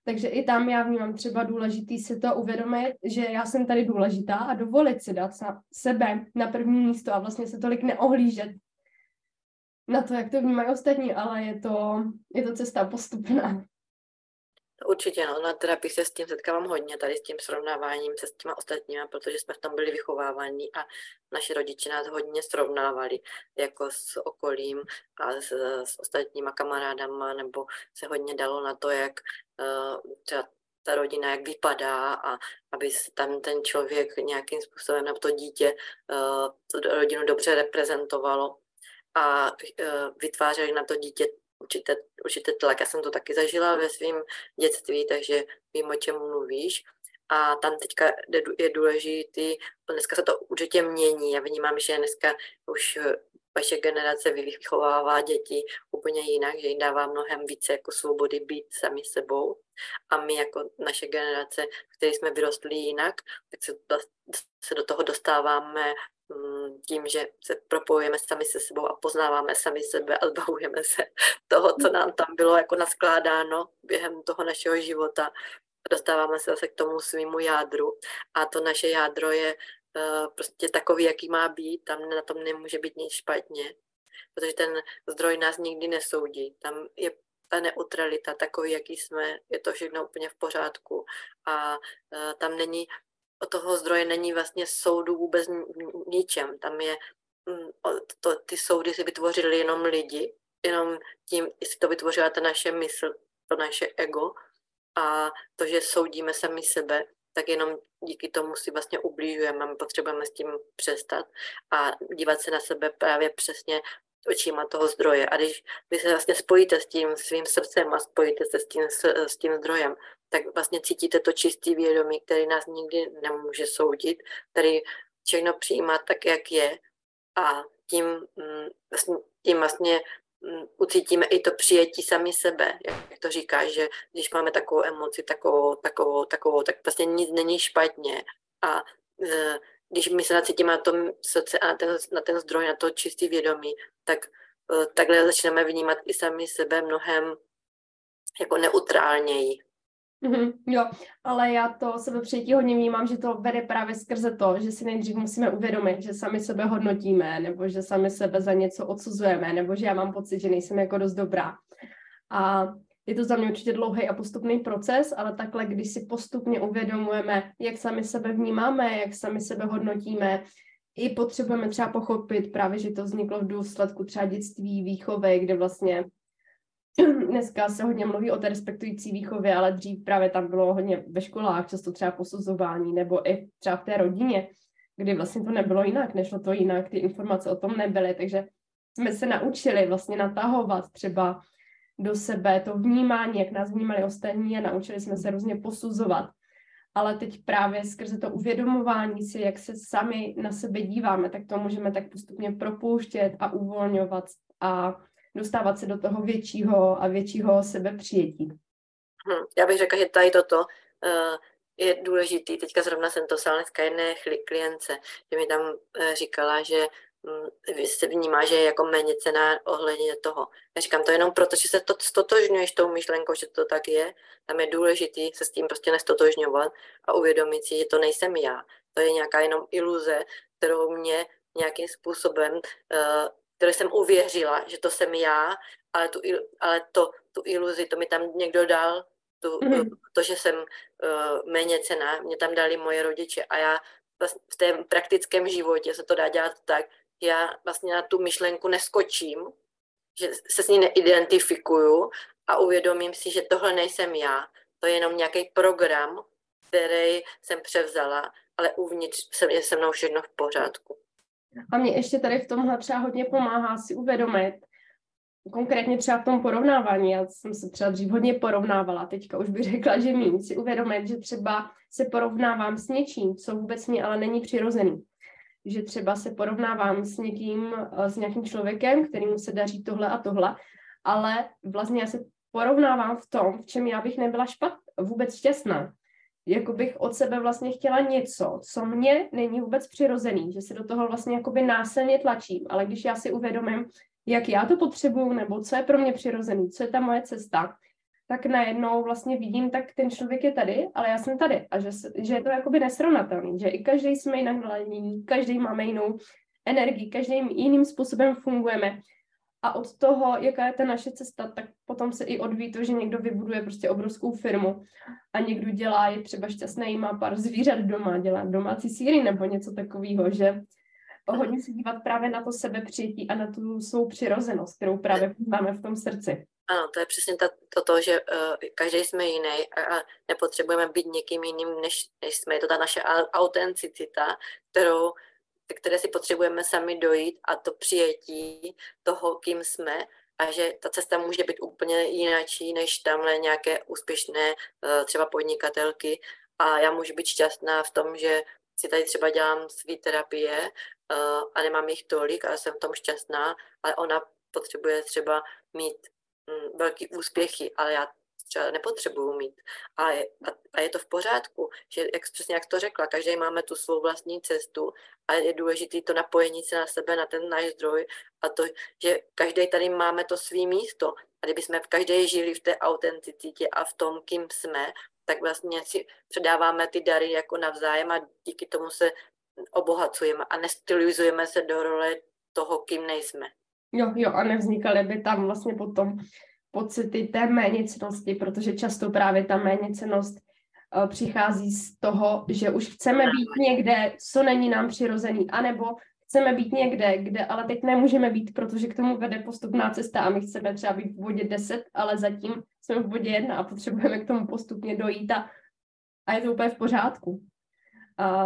Takže i tam já vnímám třeba důležitý si to uvědomit, že já jsem tady důležitá a dovolit si dát sebe na první místo a vlastně se tolik neohlížet na to, jak to vnímají ostatní, ale je to, je to cesta postupná.
Určitě, no, na terapii se s tím setkávám hodně, tady s tím srovnáváním se s těma ostatními, protože jsme v tom byli vychováváni a naši rodiče nás hodně srovnávali jako s okolím a s, s ostatníma kamarádama, nebo se hodně dalo na to, jak uh, třeba ta rodina, jak vypadá a aby se tam ten člověk nějakým způsobem nebo to dítě uh, rodinu dobře reprezentovalo a uh, vytvářeli na to dítě určité, určité tlak. Já jsem to taky zažila ve svém dětství, takže vím, o čem mluvíš. A tam teďka je důležitý, dneska se to určitě mění. Já vnímám, že dneska už eh, vaše generace vychovává děti úplně jinak, že jim dává mnohem více jako svobody být sami sebou. A my jako naše generace, které jsme vyrostli jinak, tak se, do toho dostáváme tím, že se propojujeme sami se sebou a poznáváme sami sebe a zbavujeme se toho, co nám tam bylo jako naskládáno během toho našeho života. Dostáváme se zase k tomu svýmu jádru a to naše jádro je uh, prostě takový, jaký má být, tam na tom nemůže být nic špatně, protože ten zdroj nás nikdy nesoudí. Tam je ta neutralita, takový, jaký jsme, je to všechno úplně v pořádku a uh, tam není toho zdroje není vlastně soudu vůbec ničem. Tam je, mm, to, ty soudy si vytvořili jenom lidi, jenom tím, jestli to vytvořila ta naše mysl, to naše ego a to, že soudíme sami sebe, tak jenom díky tomu si vlastně ublížujeme, potřebujeme s tím přestat a dívat se na sebe právě přesně očima toho zdroje. A když vy se vlastně spojíte s tím svým srdcem a spojíte se s tím, s, s tím zdrojem, tak vlastně cítíte to čistý vědomí, který nás nikdy nemůže soudit, který všechno přijímá tak, jak je. A tím, mm, vlastně, tím vlastně mm, ucítíme i to přijetí sami sebe, jak to říkáš, že když máme takovou emoci, takovou, takovou, takovou, tak vlastně nic není špatně. A e, když my se nacítíme na tom na ten, na ten zdroj, na to čistý vědomí, tak e, takhle začneme vnímat i sami sebe mnohem jako neutrálněji.
Mm-hmm, jo, ale já to sebe přijetí hodně vnímám, že to vede právě skrze to, že si nejdřív musíme uvědomit, že sami sebe hodnotíme, nebo že sami sebe za něco odsuzujeme, nebo že já mám pocit, že nejsem jako dost dobrá. A je to za mě určitě dlouhý a postupný proces, ale takhle, když si postupně uvědomujeme, jak sami sebe vnímáme, jak sami sebe hodnotíme, i potřebujeme třeba pochopit právě, že to vzniklo v důsledku třeba dětství, výchovy, kde vlastně dneska se hodně mluví o té respektující výchově, ale dřív právě tam bylo hodně ve školách, často třeba posuzování, nebo i třeba v té rodině, kdy vlastně to nebylo jinak, nešlo to jinak, ty informace o tom nebyly, takže jsme se naučili vlastně natahovat třeba do sebe to vnímání, jak nás vnímali ostatní a naučili jsme se různě posuzovat. Ale teď právě skrze to uvědomování si, jak se sami na sebe díváme, tak to můžeme tak postupně propouštět a uvolňovat a dostávat se do toho většího a většího sebepřijetí.
Hm, já bych řekla, že tady toto uh, je důležitý. Teďka zrovna jsem to psala dneska jedné klience, že mi tam uh, říkala, že se vnímá, že je jako méně cená ohledně toho. Já říkám to jenom proto, že se to stotožňuješ tou myšlenkou, že to tak je. Tam je důležitý se s tím prostě nestotožňovat a uvědomit si, že to nejsem já. To je nějaká jenom iluze, kterou mě nějakým způsobem, uh, které jsem uvěřila, že to jsem já, ale, tu, ale to, tu iluzi, to mi tam někdo dal, tu, mm-hmm. to, že jsem uh, méně cená, mě tam dali moje rodiče a já v té praktickém životě se to dá dělat tak, já vlastně na tu myšlenku neskočím, že se s ní neidentifikuju a uvědomím si, že tohle nejsem já, to je jenom nějaký program, který jsem převzala, ale uvnitř je se mnou všechno v pořádku.
A mě ještě tady v tomhle třeba hodně pomáhá si uvědomit, konkrétně třeba v tom porovnávání, já jsem se třeba dřív hodně porovnávala, teďka už bych řekla, že míň si uvědomit, že třeba se porovnávám s něčím, co vůbec mě ale není přirozený. Že třeba se porovnávám s někým, eh, s nějakým člověkem, kterým se daří tohle a tohle, ale vlastně já se porovnávám v tom, v čem já bych nebyla špat, vůbec šťastná. Jako bych od sebe vlastně chtěla něco, co mě není vůbec přirozený, že se do toho vlastně jakoby násilně tlačím, ale když já si uvědomím, jak já to potřebuju, nebo co je pro mě přirozený, co je ta moje cesta, tak najednou vlastně vidím, tak ten člověk je tady, ale já jsem tady a že, že je to jakoby nesrovnatelný, že i každý jsme jinak naladění, každý máme jinou energii, každým jiným způsobem fungujeme a od toho, jaká je ta naše cesta, tak potom se i odvíjí to, že někdo vybuduje prostě obrovskou firmu a někdo dělá, je třeba šťastný, má pár zvířat doma, dělá domácí síry nebo něco takového, že hodně se dívat právě na to sebepřijetí a na tu svou přirozenost, kterou právě máme v tom srdci.
Ano, to je přesně ta, to, to že uh, každý jsme jiný a, a nepotřebujeme být někým jiným, než, než jsme. Je to ta naše autenticita, kterou, které si potřebujeme sami dojít a to přijetí toho, kým jsme a že ta cesta může být úplně jináčí než tamhle nějaké úspěšné uh, třeba podnikatelky a já můžu být šťastná v tom, že si tady třeba dělám svý terapie uh, a nemám jich tolik a jsem v tom šťastná, ale ona potřebuje třeba mít velký úspěchy, ale já třeba nepotřebuju mít. A je, a, a je to v pořádku, že jak, přesně jak to řekla, každý máme tu svou vlastní cestu a je důležité to napojení se na sebe, na ten náš zdroj a to, že každý tady máme to svý místo. A kdyby jsme v každé žili v té autenticitě a v tom, kým jsme, tak vlastně si předáváme ty dary jako navzájem a díky tomu se obohacujeme a nestylizujeme se do role toho, kým nejsme.
Jo, jo, a nevznikaly by tam vlastně potom pocity té méněcenosti, protože často právě ta méněcenost uh, přichází z toho, že už chceme být někde, co není nám přirozený, anebo chceme být někde, kde ale teď nemůžeme být, protože k tomu vede postupná cesta a my chceme třeba být v bodě 10, ale zatím jsme v bodě 1 a potřebujeme k tomu postupně dojít a, a je to úplně v pořádku.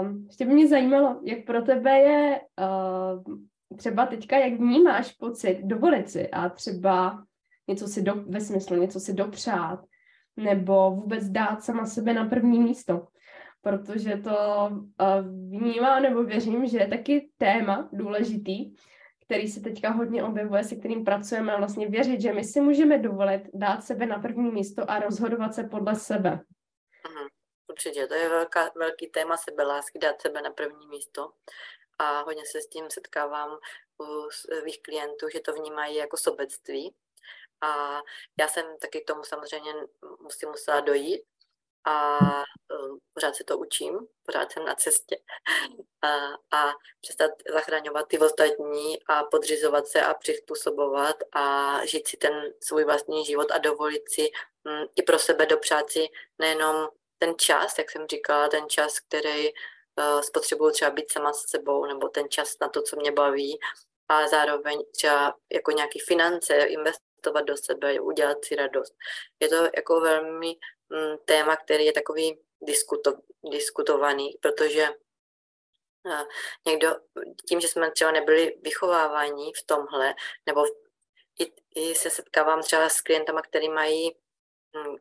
Um, ještě by mě zajímalo, jak pro tebe je uh, třeba teďka, jak vnímáš pocit dovolit si a třeba něco si do, ve smyslu něco si dopřát, nebo vůbec dát sama sebe na první místo. Protože to uh, vnímám nebo věřím, že je taky téma důležitý, který se teďka hodně objevuje, se kterým pracujeme a vlastně věřit, že my si můžeme dovolit dát sebe na první místo a rozhodovat se podle sebe.
Určitě, to je velká, velký téma sebelásky, dát sebe na první místo. A hodně se s tím setkávám u svých klientů, že to vnímají jako sobectví. A já jsem taky k tomu samozřejmě musím musela dojít a um, pořád se to učím, pořád jsem na cestě a, a přestat zachraňovat ty ostatní a podřizovat se a přizpůsobovat a žít si ten svůj vlastní život a dovolit si m, i pro sebe dopřát si nejenom ten čas, jak jsem říkala, ten čas, který spotřebuju třeba být sama s sebou, nebo ten čas na to, co mě baví, a zároveň třeba jako nějaký finance, investovat do sebe, udělat si radost. Je to jako velmi mm, téma, který je takový diskuto, diskutovaný, protože uh, někdo, tím, že jsme třeba nebyli vychováváni v tomhle, nebo i, i se setkávám třeba s klientama, který mají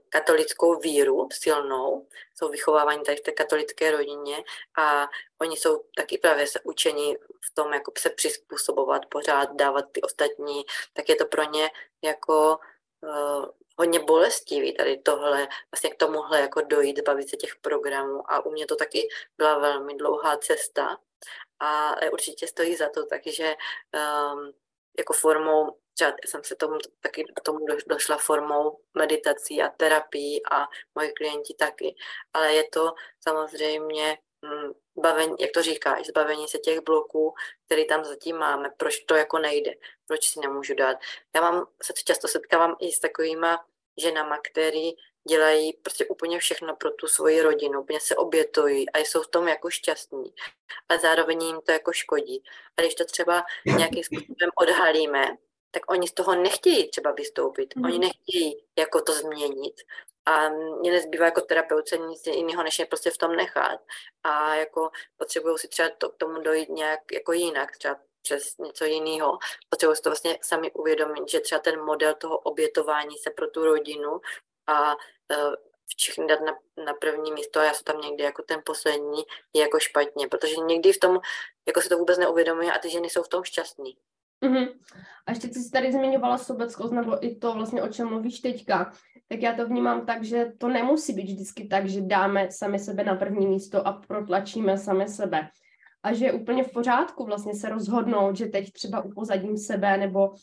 katolickou víru silnou, jsou vychováváni tady v té katolické rodině a oni jsou taky právě se učení v tom, jako se přizpůsobovat, pořád dávat ty ostatní, tak je to pro ně jako uh, hodně bolestivý tady tohle, vlastně k tomuhle jako dojít, zbavit se těch programů. A u mě to taky byla velmi dlouhá cesta a určitě stojí za to, takže um, jako formou, třeba jsem se tomu taky tomu došla formou meditací a terapii a moji klienti taky, ale je to samozřejmě hm, bavení, jak to říkáš, zbavení se těch bloků, které tam zatím máme, proč to jako nejde, proč si nemůžu dát. Já mám, se často setkávám i s takovýma ženama, který dělají prostě úplně všechno pro tu svoji rodinu, úplně se obětují a jsou v tom jako šťastní, ale zároveň jim to jako škodí. A když to třeba nějakým způsobem odhalíme, tak oni z toho nechtějí třeba vystoupit, mm. oni nechtějí jako to změnit. A mě nezbývá jako terapeutce nic jiného, než je prostě v tom nechat. A jako potřebují si třeba to, k tomu dojít nějak jako jinak, třeba přes něco jiného. Potřebují si to vlastně sami uvědomit, že třeba ten model toho obětování se pro tu rodinu a uh, všechny dát na, na první místo a já jsem tam někdy jako ten poslední je jako špatně, protože někdy v tom jako se to vůbec neuvědomuje a ty ženy jsou v tom šťastný.
Mm-hmm. A ještě ty jsi tady zmiňovala sobeckost, nebo i to vlastně, o čem mluvíš teďka, tak já to vnímám tak, že to nemusí být vždycky tak, že dáme sami sebe na první místo a protlačíme sami sebe. A že je úplně v pořádku vlastně se rozhodnout, že teď třeba upozadím sebe nebo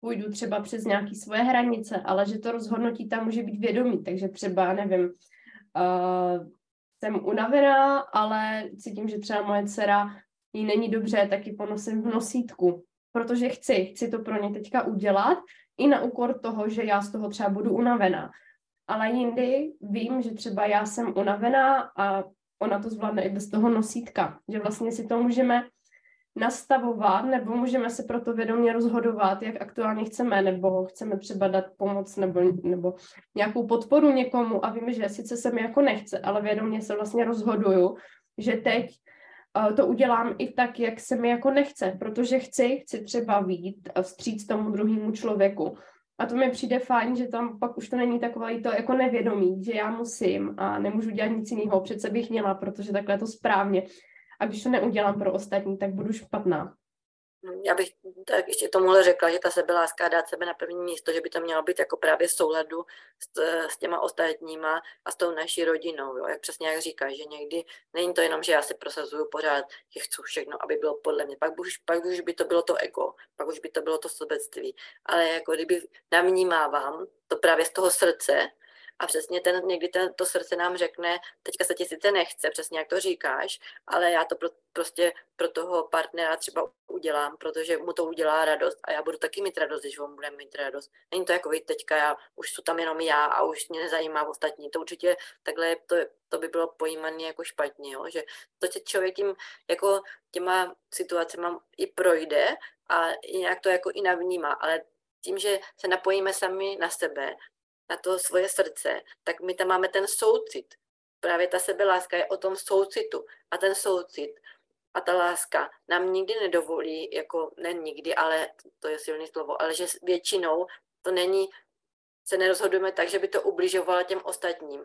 půjdu třeba přes nějaké svoje hranice, ale že to rozhodnutí tam může být vědomí, takže třeba, nevím, uh, jsem unavená, ale cítím, že třeba moje dcera jí není dobře, tak ji ponosím v nosítku, protože chci, chci to pro ně teďka udělat, i na úkor toho, že já z toho třeba budu unavená. Ale jindy vím, že třeba já jsem unavená a ona to zvládne i bez toho nosítka, že vlastně si to můžeme nastavovat, nebo můžeme se proto vědomě rozhodovat, jak aktuálně chceme, nebo chceme třeba dát pomoc, nebo, nebo nějakou podporu někomu a víme, že sice se mi jako nechce, ale vědomě se vlastně rozhoduju, že teď to udělám i tak, jak se mi jako nechce, protože chci, chci třeba vít vstříc tomu druhému člověku. A to mi přijde fajn, že tam pak už to není takové to jako nevědomí, že já musím a nemůžu dělat nic jiného, přece bych měla, protože takhle je to správně a když to neudělám pro ostatní, tak budu špatná.
Já bych tak ještě tomuhle řekla, že ta sebeláska dát sebe na první místo, že by to mělo být jako právě souladu s, s těma ostatníma a s tou naší rodinou, jo? jak přesně jak říkáš, že někdy není to jenom, že já si prosazuju pořád, že chci všechno, aby bylo podle mě, pak už, pak už by to bylo to ego, pak už by to bylo to sobectví, ale jako kdyby navnímávám to právě z toho srdce, a přesně ten, někdy ten, to srdce nám řekne, teďka se ti sice nechce, přesně jak to říkáš, ale já to pro, prostě pro toho partnera třeba udělám, protože mu to udělá radost a já budu taky mít radost, když on bude mít radost. Není to jako vy teďka, já už jsou tam jenom já a už mě nezajímá ostatní. To určitě takhle to, to by bylo pojímané jako špatně, jo? že to tě člověk tím, jako těma situacemi i projde a nějak to jako i navnímá, ale tím, že se napojíme sami na sebe, na to svoje srdce, tak my tam máme ten soucit. Právě ta sebeláska je o tom soucitu. A ten soucit a ta láska nám nikdy nedovolí, jako ne nikdy, ale to je silné slovo, ale že většinou to není se nerozhodujeme tak, že by to ubližovalo těm ostatním.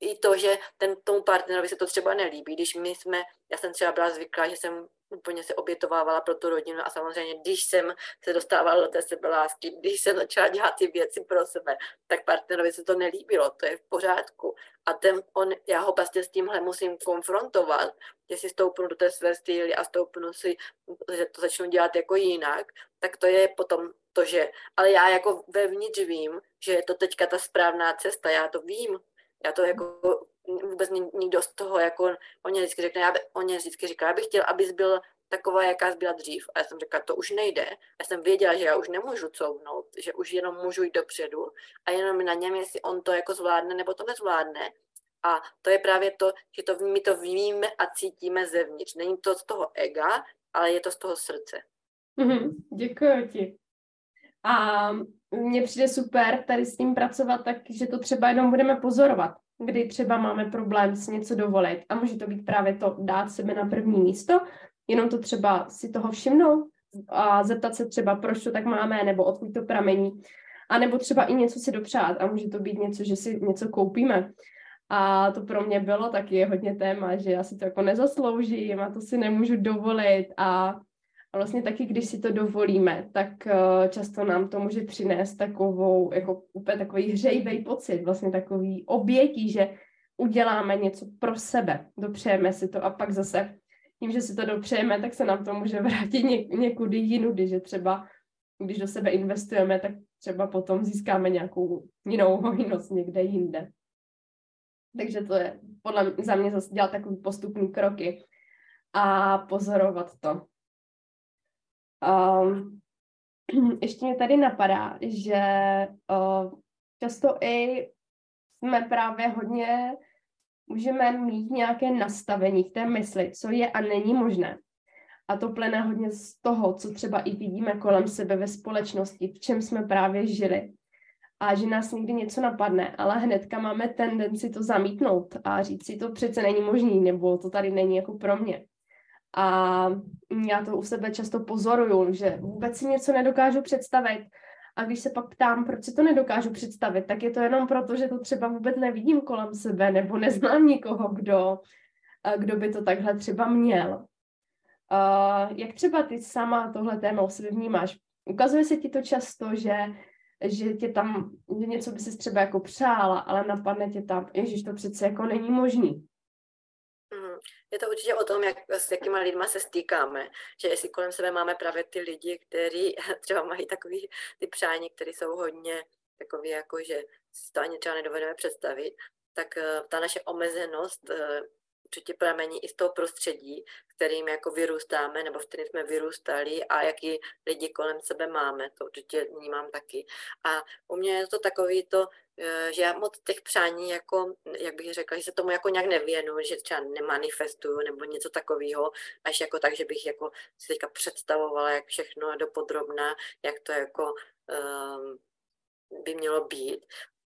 I to, že ten, tomu partnerovi se to třeba nelíbí, když my jsme, já jsem třeba byla zvyklá, že jsem úplně se obětovávala pro tu rodinu a samozřejmě, když jsem se dostávala do té sebelásky, když jsem začala dělat ty věci pro sebe, tak partnerovi se to nelíbilo, to je v pořádku. A ten, on, já ho prostě s tímhle musím konfrontovat, že si stoupnu do té své styly a stoupnu si, že to začnu dělat jako jinak, tak to je potom to, že, ale já jako vevnitř vím, že je to teďka ta správná cesta, já to vím, já to jako vůbec nikdo z toho, jako on mě vždycky řekne, já by, on mě vždycky říká, já bych chtěl, abys byl taková, jaká byla dřív. A já jsem řekla, to už nejde. Já jsem věděla, že já už nemůžu couvnout, že už jenom můžu jít dopředu a jenom na něm, jestli on to jako zvládne nebo to nezvládne. A to je právě to, že to my to víme a cítíme zevnitř. Není to z toho ega, ale je to z toho srdce.
Mm-hmm, děkuji ti. A mně přijde super tady s tím pracovat, takže to třeba jenom budeme pozorovat, kdy třeba máme problém si něco dovolit. A může to být právě to dát sebe na první místo, jenom to třeba si toho všimnout a zeptat se třeba, proč to tak máme, nebo odkud to pramení. A nebo třeba i něco si dopřát a může to být něco, že si něco koupíme. A to pro mě bylo taky hodně téma, že já si to jako nezasloužím a to si nemůžu dovolit a A vlastně taky, když si to dovolíme, tak uh, často nám to může přinést takovou, jako úplně takový hřejivý pocit, vlastně takový obětí, že uděláme něco pro sebe, dopřejeme si to a pak zase tím, že si to dopřejeme, tak se nám to může vrátit ně, někudy jinudy, že třeba když do sebe investujeme, tak třeba potom získáme nějakou jinou hojnost někde jinde. Takže to je podle za mě zase dělat takový postupný kroky a pozorovat to. Um, ještě mě tady napadá, že uh, často i jsme právě hodně, můžeme mít nějaké nastavení v té mysli, co je a není možné. A to plyne hodně z toho, co třeba i vidíme kolem sebe ve společnosti, v čem jsme právě žili. A že nás někdy něco napadne, ale hnedka máme tendenci to zamítnout a říct si, to přece není možný, nebo to tady není jako pro mě. A já to u sebe často pozoruju, že vůbec si něco nedokážu představit. A když se pak ptám, proč si to nedokážu představit, tak je to jenom proto, že to třeba vůbec nevidím kolem sebe, nebo neznám nikoho, kdo, kdo by to takhle třeba měl. Jak třeba ty sama tohle téma u sebe vnímáš? Ukazuje se ti to často, že, že tě tam, že něco by si třeba jako přála, ale napadne tě tam, ježiš, to přece jako není možný.
Je to určitě o tom, jak, s jakýma lidma se stýkáme, že jestli kolem sebe máme právě ty lidi, kteří třeba mají takový ty přání, které jsou hodně takový, jako že si to ani třeba nedovedeme představit, tak eh, ta naše omezenost eh, určitě pramení i z toho prostředí, kterým jako vyrůstáme, nebo v kterém jsme vyrůstali a jaký lidi kolem sebe máme, to určitě vnímám taky. A u mě je to takový to, eh, že já moc těch přání, jako, jak bych řekla, že se tomu jako nějak nevěnu, že třeba nemanifestuju nebo něco takového, až jako tak, že bych jako si teďka představovala, jak všechno dopodrobná, jak to jako um, by mělo být.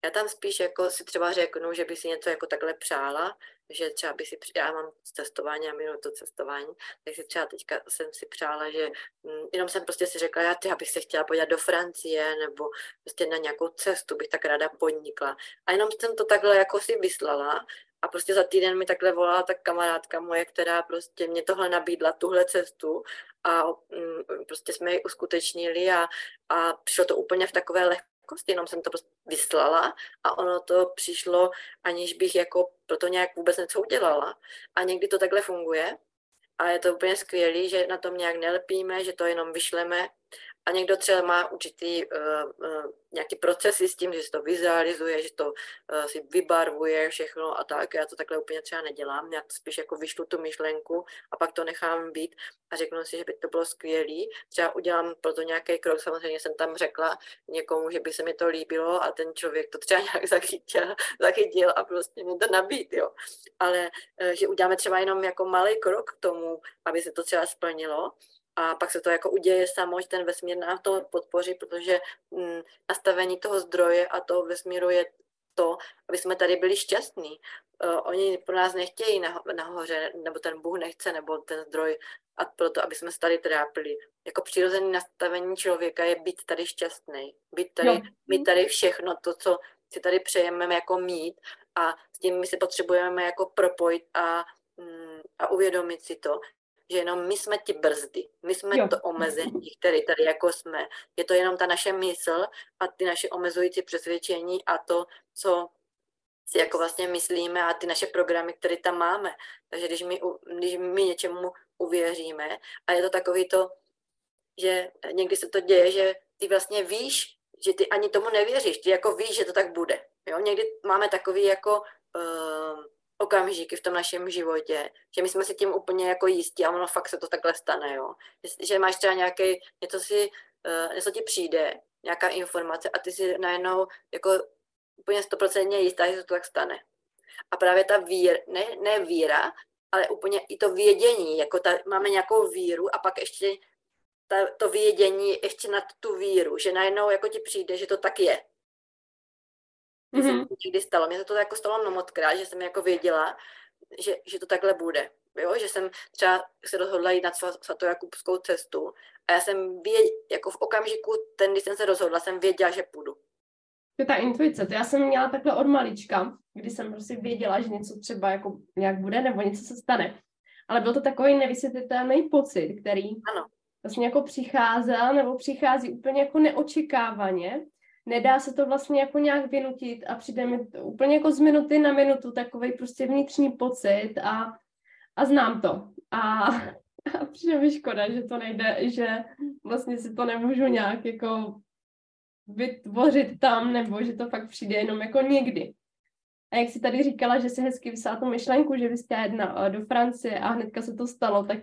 Já tam spíš jako si třeba řeknu, že by si něco jako takhle přála, že třeba by si, já mám cestování a miluji to cestování, tak si třeba teďka jsem si přála, že mm, jenom jsem prostě si řekla, já, ty, bych se chtěla podívat do Francie nebo prostě na nějakou cestu bych tak ráda podnikla. A jenom jsem to takhle jako si vyslala a prostě za týden mi takhle volala ta kamarádka moje, která prostě mě tohle nabídla, tuhle cestu a mm, prostě jsme ji uskutečnili a, a přišlo to úplně v takové lehké lehkost, jenom jsem to prostě vyslala a ono to přišlo, aniž bych jako proto nějak vůbec něco udělala. A někdy to takhle funguje a je to úplně skvělé, že na tom nějak nelepíme, že to jenom vyšleme a někdo třeba má určitý uh, uh, nějaký procesy s tím, že si to vizualizuje, že to uh, si vybarvuje všechno a tak. Já to takhle úplně třeba nedělám. Já to spíš jako vyšlu tu myšlenku a pak to nechám být a řeknu si, že by to bylo skvělé. Třeba udělám pro to nějaký krok. Samozřejmě jsem tam řekla někomu, že by se mi to líbilo a ten člověk to třeba nějak zachytil, zachytil a prostě mu to nabít, jo. Ale že uděláme třeba jenom jako malý krok k tomu, aby se to třeba splnilo a pak se to jako uděje samo, že ten vesmír nám to podpoří, protože mm, nastavení toho zdroje a toho vesmíru je to, aby jsme tady byli šťastní. Uh, oni pro nás nechtějí naho- nahoře, nebo ten Bůh nechce, nebo ten zdroj, a proto, aby jsme se tady trápili. Jako přirozené nastavení člověka je být tady šťastný, být tady, no. mít tady všechno to, co si tady přejeme jako mít a s tím my si potřebujeme jako propojit a, mm, a uvědomit si to, že jenom my jsme ti brzdy, my jsme jo. to omezení, které tady jako jsme. Je to jenom ta naše mysl a ty naše omezující přesvědčení a to, co si jako vlastně myslíme a ty naše programy, které tam máme. Takže když my, když my něčemu uvěříme a je to takový to, že někdy se to děje, že ty vlastně víš, že ty ani tomu nevěříš, ty jako víš, že to tak bude. Jo? Někdy máme takový jako uh, okamžiky v tom našem životě, že my jsme si tím úplně jako jistí a ono fakt se to takhle stane, jo. Že máš třeba nějaký, něco si, uh, něco ti přijde, nějaká informace a ty si najednou jako úplně stoprocentně jistá, že se to tak stane. A právě ta vír, ne, ne víra, ale úplně i to vědění, jako ta, máme nějakou víru a pak ještě ta, to vědění ještě nad tu víru, že najednou jako ti přijde, že to tak je. Mm-hmm. Se někdy stalo. Mně se to jako stalo mnohokrát, že jsem jako věděla, že, že to takhle bude. Jo? Že jsem třeba se rozhodla jít na svatojakubskou cestu a já jsem věd, jako v okamžiku, ten, když jsem se rozhodla, jsem věděla, že půjdu.
To je ta intuice, to já jsem měla takhle od malička, kdy jsem prostě věděla, že něco třeba jako nějak bude nebo něco se stane. Ale byl to takový nevysvětlitelný pocit, který
ano.
vlastně jako přicházel nebo přichází úplně jako neočekávaně. Nedá se to vlastně jako nějak vynutit a přijde mi to úplně jako z minuty na minutu takový prostě vnitřní pocit a, a znám to. A, a přijde mi škoda, že to nejde, že vlastně si to nemůžu nějak jako vytvořit tam, nebo že to fakt přijde jenom jako někdy. A jak si tady říkala, že si hezky vysá tu myšlenku, že vy jste jedna eh, do Francie a hnedka se to stalo, tak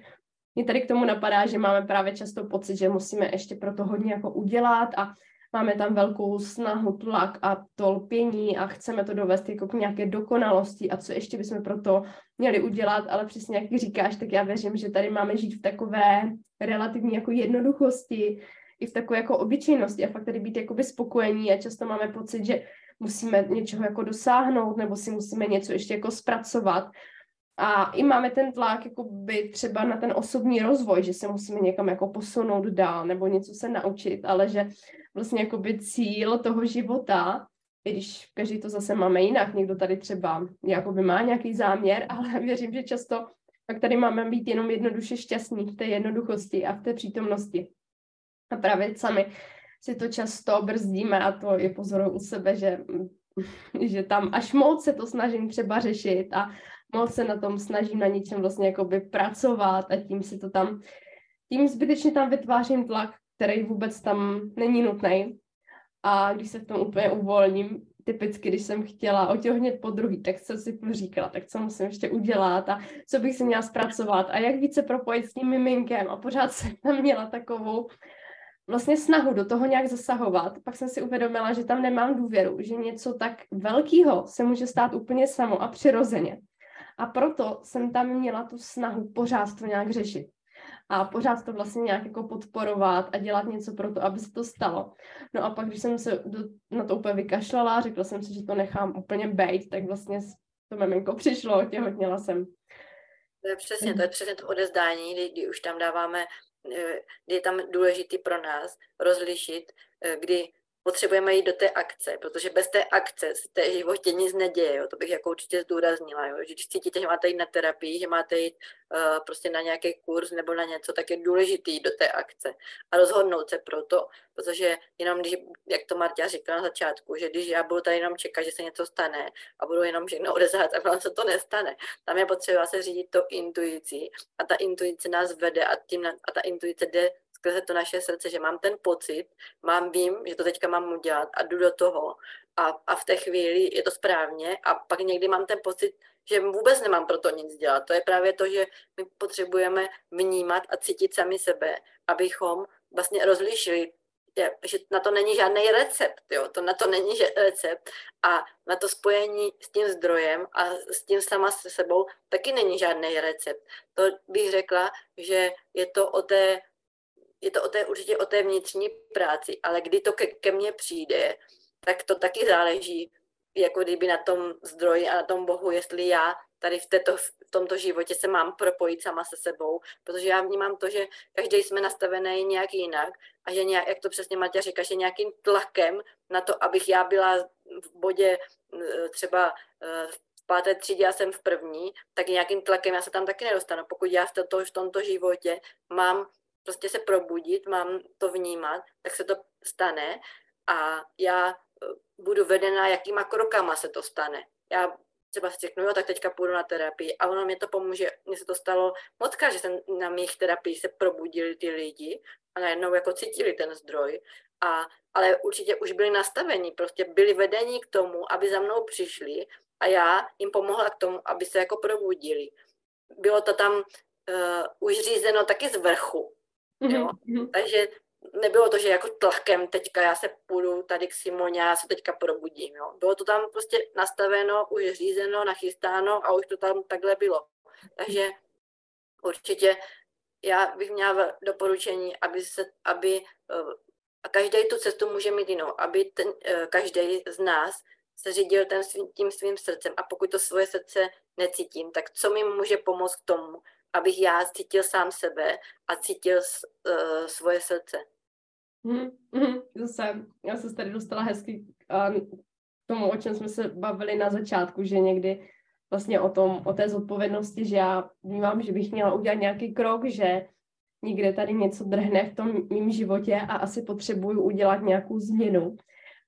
mě tady k tomu napadá, že máme právě často pocit, že musíme ještě pro to hodně jako udělat a máme tam velkou snahu, tlak a to lpění a chceme to dovést jako k nějaké dokonalosti. A co ještě bychom pro to měli udělat, ale přesně jak říkáš, tak já věřím, že tady máme žít v takové relativní jako jednoduchosti, i v takové jako obyčejnosti a fakt tady být jakoby spokojení. A často máme pocit, že musíme něčeho jako dosáhnout nebo si musíme něco ještě jako zpracovat. A i máme ten tlak jako by třeba na ten osobní rozvoj, že se musíme někam jako posunout dál nebo něco se naučit, ale že vlastně jako by cíl toho života, i když každý to zase máme jinak, někdo tady třeba by má nějaký záměr, ale věřím, že často tak tady máme být jenom jednoduše šťastní v té jednoduchosti a v té přítomnosti. A právě sami si to často brzdíme a to je pozoru u sebe, že, že tam až moc se to snažím třeba řešit a moc se na tom snažím na něčem vlastně jakoby pracovat a tím si to tam, tím zbytečně tam vytvářím tlak, který vůbec tam není nutný. A když se v tom úplně uvolním, typicky, když jsem chtěla otěhnět po druhý, tak jsem si říkala, tak co musím ještě udělat a co bych si měla zpracovat a jak více propojit s tím miminkem a pořád jsem tam měla takovou vlastně snahu do toho nějak zasahovat, pak jsem si uvědomila, že tam nemám důvěru, že něco tak velkého se může stát úplně samo a přirozeně. A proto jsem tam měla tu snahu pořád to nějak řešit. A pořád to vlastně nějak jako podporovat a dělat něco pro to, aby se to stalo. No a pak, když jsem se do, na to úplně vykašlala, řekla jsem si, že to nechám úplně bejt, tak vlastně to miminko přišlo, těhotněla jsem.
To je přesně, to je přesně to odezdání, kdy, kdy už tam dáváme kdy je tam důležitý pro nás rozlišit, eh, kdy potřebujeme jít do té akce, protože bez té akce se té životě nic neděje, jo. to bych jako určitě zdůraznila, jo. že když cítíte, že máte jít na terapii, že máte jít uh, prostě na nějaký kurz nebo na něco, tak je důležitý jít do té akce a rozhodnout se pro to, protože jenom když, jak to Marta říkala na začátku, že když já budu tady jenom čekat, že se něco stane a budu jenom všechno odezát a vám se to nestane, tam je potřeba se řídit to intuicí a ta intuice nás vede a, tím, a ta intuice jde skrze to naše srdce, že mám ten pocit, mám, vím, že to teďka mám udělat a jdu do toho a, a v té chvíli je to správně a pak někdy mám ten pocit, že vůbec nemám pro to nic dělat. To je právě to, že my potřebujeme vnímat a cítit sami sebe, abychom vlastně rozlišili, že na to není žádný recept, jo? to na to není že recept a na to spojení s tím zdrojem a s tím sama se sebou taky není žádný recept. To bych řekla, že je to o té je to o té, určitě o té vnitřní práci, ale kdy to ke, ke mně přijde, tak to taky záleží, jako kdyby na tom zdroji a na tom Bohu, jestli já tady v, této, v tomto životě se mám propojit sama se sebou, protože já vnímám to, že každý jsme nastavený nějak jinak a že nějak, jak to přesně Matěj říká, že nějakým tlakem na to, abych já byla v bodě třeba v páté třídě já jsem v první, tak nějakým tlakem já se tam taky nedostanu. Pokud já v, tomto, v tomto životě mám prostě se probudit, mám to vnímat, tak se to stane a já eh, budu vedena, jakýma krokama se to stane. Já třeba si řeknu, jo, tak teďka půjdu na terapii a ono mě to pomůže, mně se to stalo moc že jsem na mých terapii se probudili ty lidi a najednou jako cítili ten zdroj, a, ale určitě už byli nastaveni, prostě byli vedení k tomu, aby za mnou přišli a já jim pomohla k tomu, aby se jako probudili. Bylo to tam uh, už řízeno taky z vrchu, Jo? Mm-hmm. Takže nebylo to, že jako tlakem teďka já se půjdu tady k Simoně já se teďka probudím. Jo? Bylo to tam prostě nastaveno, už řízeno, nachystáno a už to tam takhle bylo. Takže určitě já bych měla doporučení, aby se, aby eh, a každý tu cestu může mít jinou, aby ten, eh, každý z nás se řídil ten svým, tím svým srdcem a pokud to svoje srdce necítím, tak co mi může pomoct k tomu, abych já cítil sám sebe a cítil uh, svoje srdce.
Mm, mm, zase, já jsem se tady dostala hezky k tomu, o čem jsme se bavili na začátku, že někdy vlastně o tom, o té zodpovědnosti, že já vnímám, že bych měla udělat nějaký krok, že někde tady něco drhne v tom mém životě a asi potřebuju udělat nějakou změnu.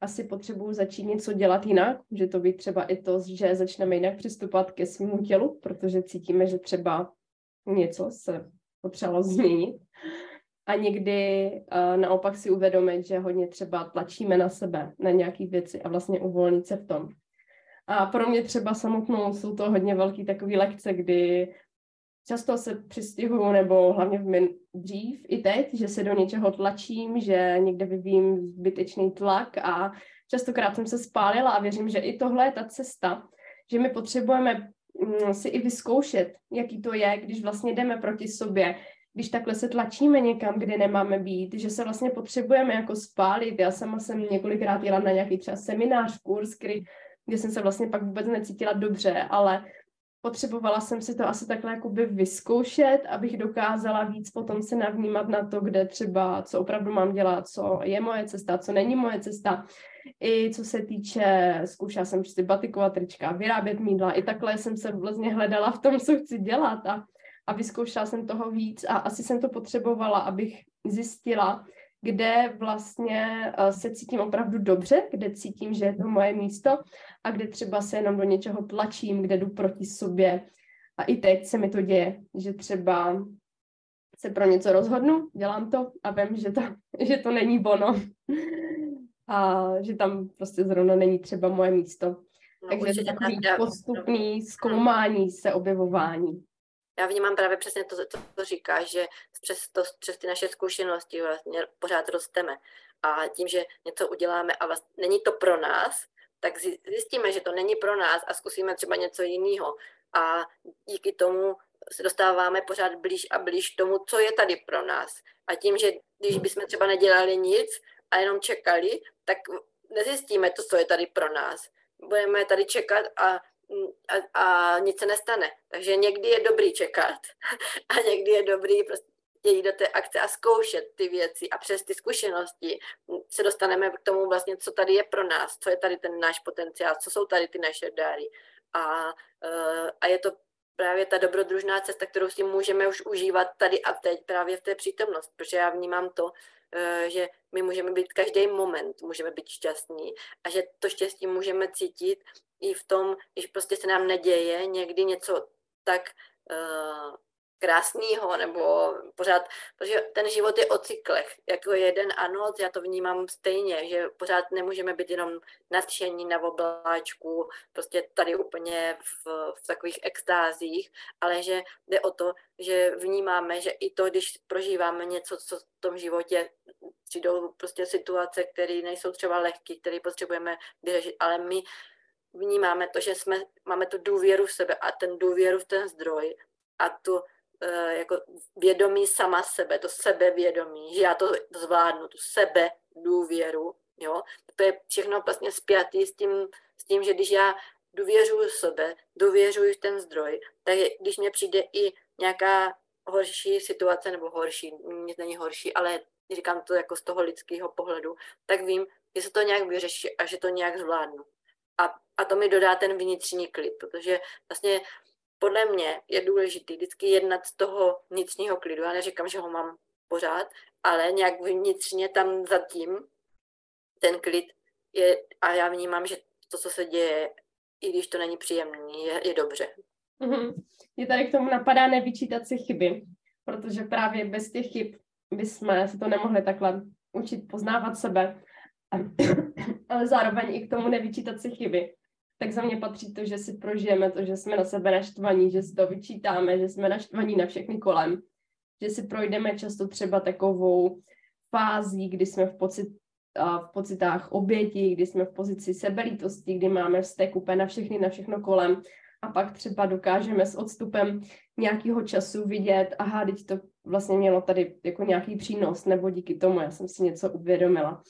Asi potřebuju začít něco dělat jinak, že to být třeba i to, že začneme jinak přistupovat ke svému tělu, protože cítíme, že třeba něco se potřebovalo změnit. A někdy uh, naopak si uvědomit, že hodně třeba tlačíme na sebe, na nějaké věci a vlastně uvolnit se v tom. A pro mě třeba samotnou jsou to hodně velký takový lekce, kdy často se přistihuju, nebo hlavně v min, dřív i teď, že se do něčeho tlačím, že někde vyvím zbytečný tlak a častokrát jsem se spálila a věřím, že i tohle je ta cesta, že my potřebujeme si i vyzkoušet, jaký to je, když vlastně jdeme proti sobě, když takhle se tlačíme někam, kde nemáme být, že se vlastně potřebujeme jako spálit. Já sama jsem několikrát jela na nějaký třeba seminář, kurz, který, kde jsem se vlastně pak vůbec necítila dobře, ale potřebovala jsem si to asi takhle jakoby vyzkoušet, abych dokázala víc potom se navnímat na to, kde třeba, co opravdu mám dělat, co je moje cesta, co není moje cesta. I co se týče, zkoušela jsem prostě batikovat trička, vyrábět mídla, i takhle jsem se vlastně hledala v tom, co chci dělat a a vyzkoušela jsem toho víc a asi jsem to potřebovala, abych zjistila, kde vlastně eh, se cítím opravdu dobře, kde cítím, že je to moje místo a kde třeba se jenom do něčeho tlačím, kde jdu proti sobě. A i teď se mi to děje, že třeba se pro něco rozhodnu, dělám to a vím, že to, že to není ono. A že tam prostě zrovna není třeba moje místo. No, Takže takový postupný zkoumání se, objevování
já vnímám právě přesně to, co to říká, že přes, to, přes ty naše zkušenosti vlastně pořád rosteme. A tím, že něco uděláme a vlastně není to pro nás, tak zjistíme, že to není pro nás a zkusíme třeba něco jiného. A díky tomu se dostáváme pořád blíž a blíž tomu, co je tady pro nás. A tím, že když bychom třeba nedělali nic a jenom čekali, tak nezjistíme to, co je tady pro nás. Budeme tady čekat a a, a nic se nestane. Takže někdy je dobrý čekat a někdy je dobrý prostě jít do té akce a zkoušet ty věci a přes ty zkušenosti se dostaneme k tomu vlastně, co tady je pro nás, co je tady ten náš potenciál, co jsou tady ty naše dáry. A, e, a je to právě ta dobrodružná cesta, kterou si můžeme už užívat tady a teď právě v té přítomnosti, protože já vnímám to, e, že my můžeme být každý moment, můžeme být šťastní a že to štěstí můžeme cítit i v tom, když prostě se nám neděje někdy něco tak uh, krásného, nebo pořád, protože ten život je o cyklech, jako jeden a noc, já to vnímám stejně, že pořád nemůžeme být jenom nadšení na obláčku, prostě tady úplně v, v takových extázích, ale že jde o to, že vnímáme, že i to, když prožíváme něco, co v tom životě přijdou prostě situace, které nejsou třeba lehké, které potřebujeme vyřešit, ale my vnímáme to, že jsme, máme tu důvěru v sebe a ten důvěru v ten zdroj a tu jako vědomí sama sebe, to sebevědomí, že já to zvládnu, tu sebe důvěru, jo, to je všechno vlastně spjatý s tím, s tím, že když já důvěřuji sebe, důvěřuji ten zdroj, tak když mě přijde i nějaká horší situace, nebo horší, nic není horší, ale říkám to jako z toho lidského pohledu, tak vím, že se to nějak vyřeší a že to nějak zvládnu. A, a to mi dodá ten vnitřní klid, protože vlastně podle mě je důležité vždycky jednat z toho vnitřního klidu. Já neříkám, že ho mám pořád, ale nějak vnitřně tam zatím ten klid je, a já vnímám, že to, co se děje, i když to není příjemné, je, je dobře.
Mm-hmm. Mě tady k tomu napadá nevyčítat si chyby, protože právě bez těch chyb bychom se to nemohli takhle učit poznávat sebe ale zároveň i k tomu nevyčítat si chyby. Tak za mě patří to, že si prožijeme to, že jsme na sebe naštvaní, že si to vyčítáme, že jsme naštvaní na všechny kolem, že si projdeme často třeba takovou fází, kdy jsme v, pocit, v pocitách oběti, kdy jsme v pozici sebelítosti, kdy máme vztek úplně na všechny, na všechno kolem a pak třeba dokážeme s odstupem nějakého času vidět, aha, teď to vlastně mělo tady jako nějaký přínos, nebo díky tomu já jsem si něco uvědomila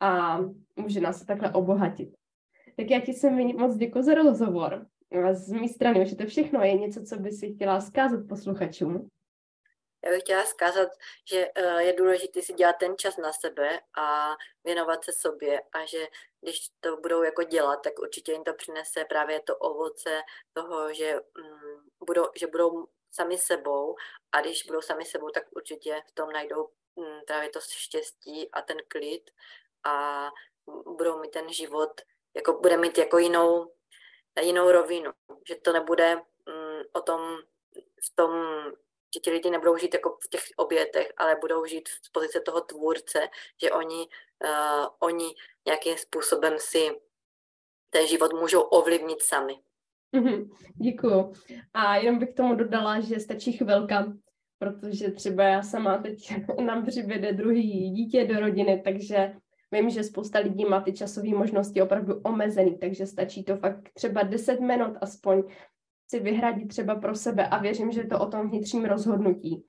a může nás to takhle obohatit. Tak já ti se moc děkuji za rozhovor. Z mé strany už je to všechno. Je něco, co by si chtěla zkázat posluchačům?
Já bych chtěla zkázat, že eh, je důležité si dělat ten čas na sebe a věnovat se sobě a že když to budou jako dělat, tak určitě jim to přinese právě to ovoce toho, že, mm, budou, že budou sami sebou a když budou sami sebou, tak určitě v tom najdou mm, právě to štěstí a ten klid a budou mít ten život, jako bude mít jako jinou, jinou rovinu, že to nebude mm, o tom, v tom, že ti lidi nebudou žít jako v těch obětech, ale budou žít z pozice toho tvůrce, že oni, uh, oni nějakým způsobem si ten život můžou ovlivnit sami.
Mm-hmm, děkuju. A jenom bych k tomu dodala, že stačí chvilka, protože třeba já sama teď nám přibude druhý dítě do rodiny, takže vím, že spousta lidí má ty časové možnosti opravdu omezený, takže stačí to fakt třeba 10 minut aspoň si vyhradit třeba pro sebe a věřím, že je to o tom vnitřním rozhodnutí.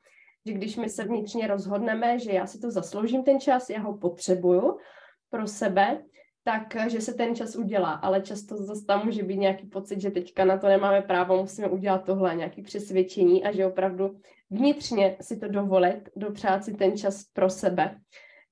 Že když my se vnitřně rozhodneme, že já si to zasloužím ten čas, já ho potřebuju pro sebe, tak že se ten čas udělá, ale často zase tam může být nějaký pocit, že teďka na to nemáme právo, musíme udělat tohle, nějaké přesvědčení a že opravdu vnitřně si to dovolit, dopřát si ten čas pro sebe,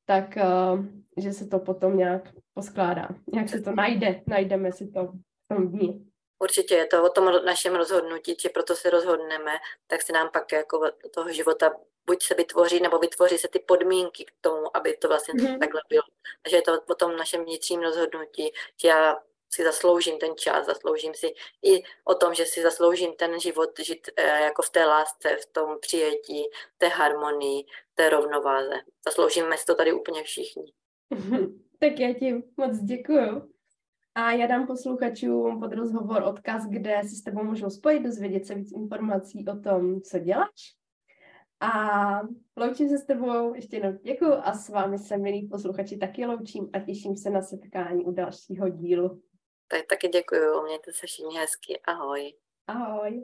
tak uh, že se to potom nějak poskládá, nějak se to najde, najdeme si to v tom dní.
Určitě je to o tom našem rozhodnutí, že proto se rozhodneme, tak se nám pak jako toho života buď se vytvoří, nebo vytvoří se ty podmínky k tomu, aby to vlastně mm-hmm. takhle bylo. Takže je to potom našem vnitřním rozhodnutí, že já si zasloužím ten čas, zasloužím si i o tom, že si zasloužím ten život žít eh, jako v té lásce, v tom přijetí, té harmonii, té rovnováze. Zasloužíme si to tady úplně všichni.
tak já ti moc děkuju. A já dám posluchačům pod rozhovor odkaz, kde si s tebou můžou spojit, dozvědět se víc informací o tom, co děláš. A loučím se s tebou, ještě jednou děkuji a s vámi se, milí posluchači, taky loučím a těším se na setkání u dalšího dílu.
Tak taky děkuji, mějte se všichni hezky, ahoj.
Ahoj.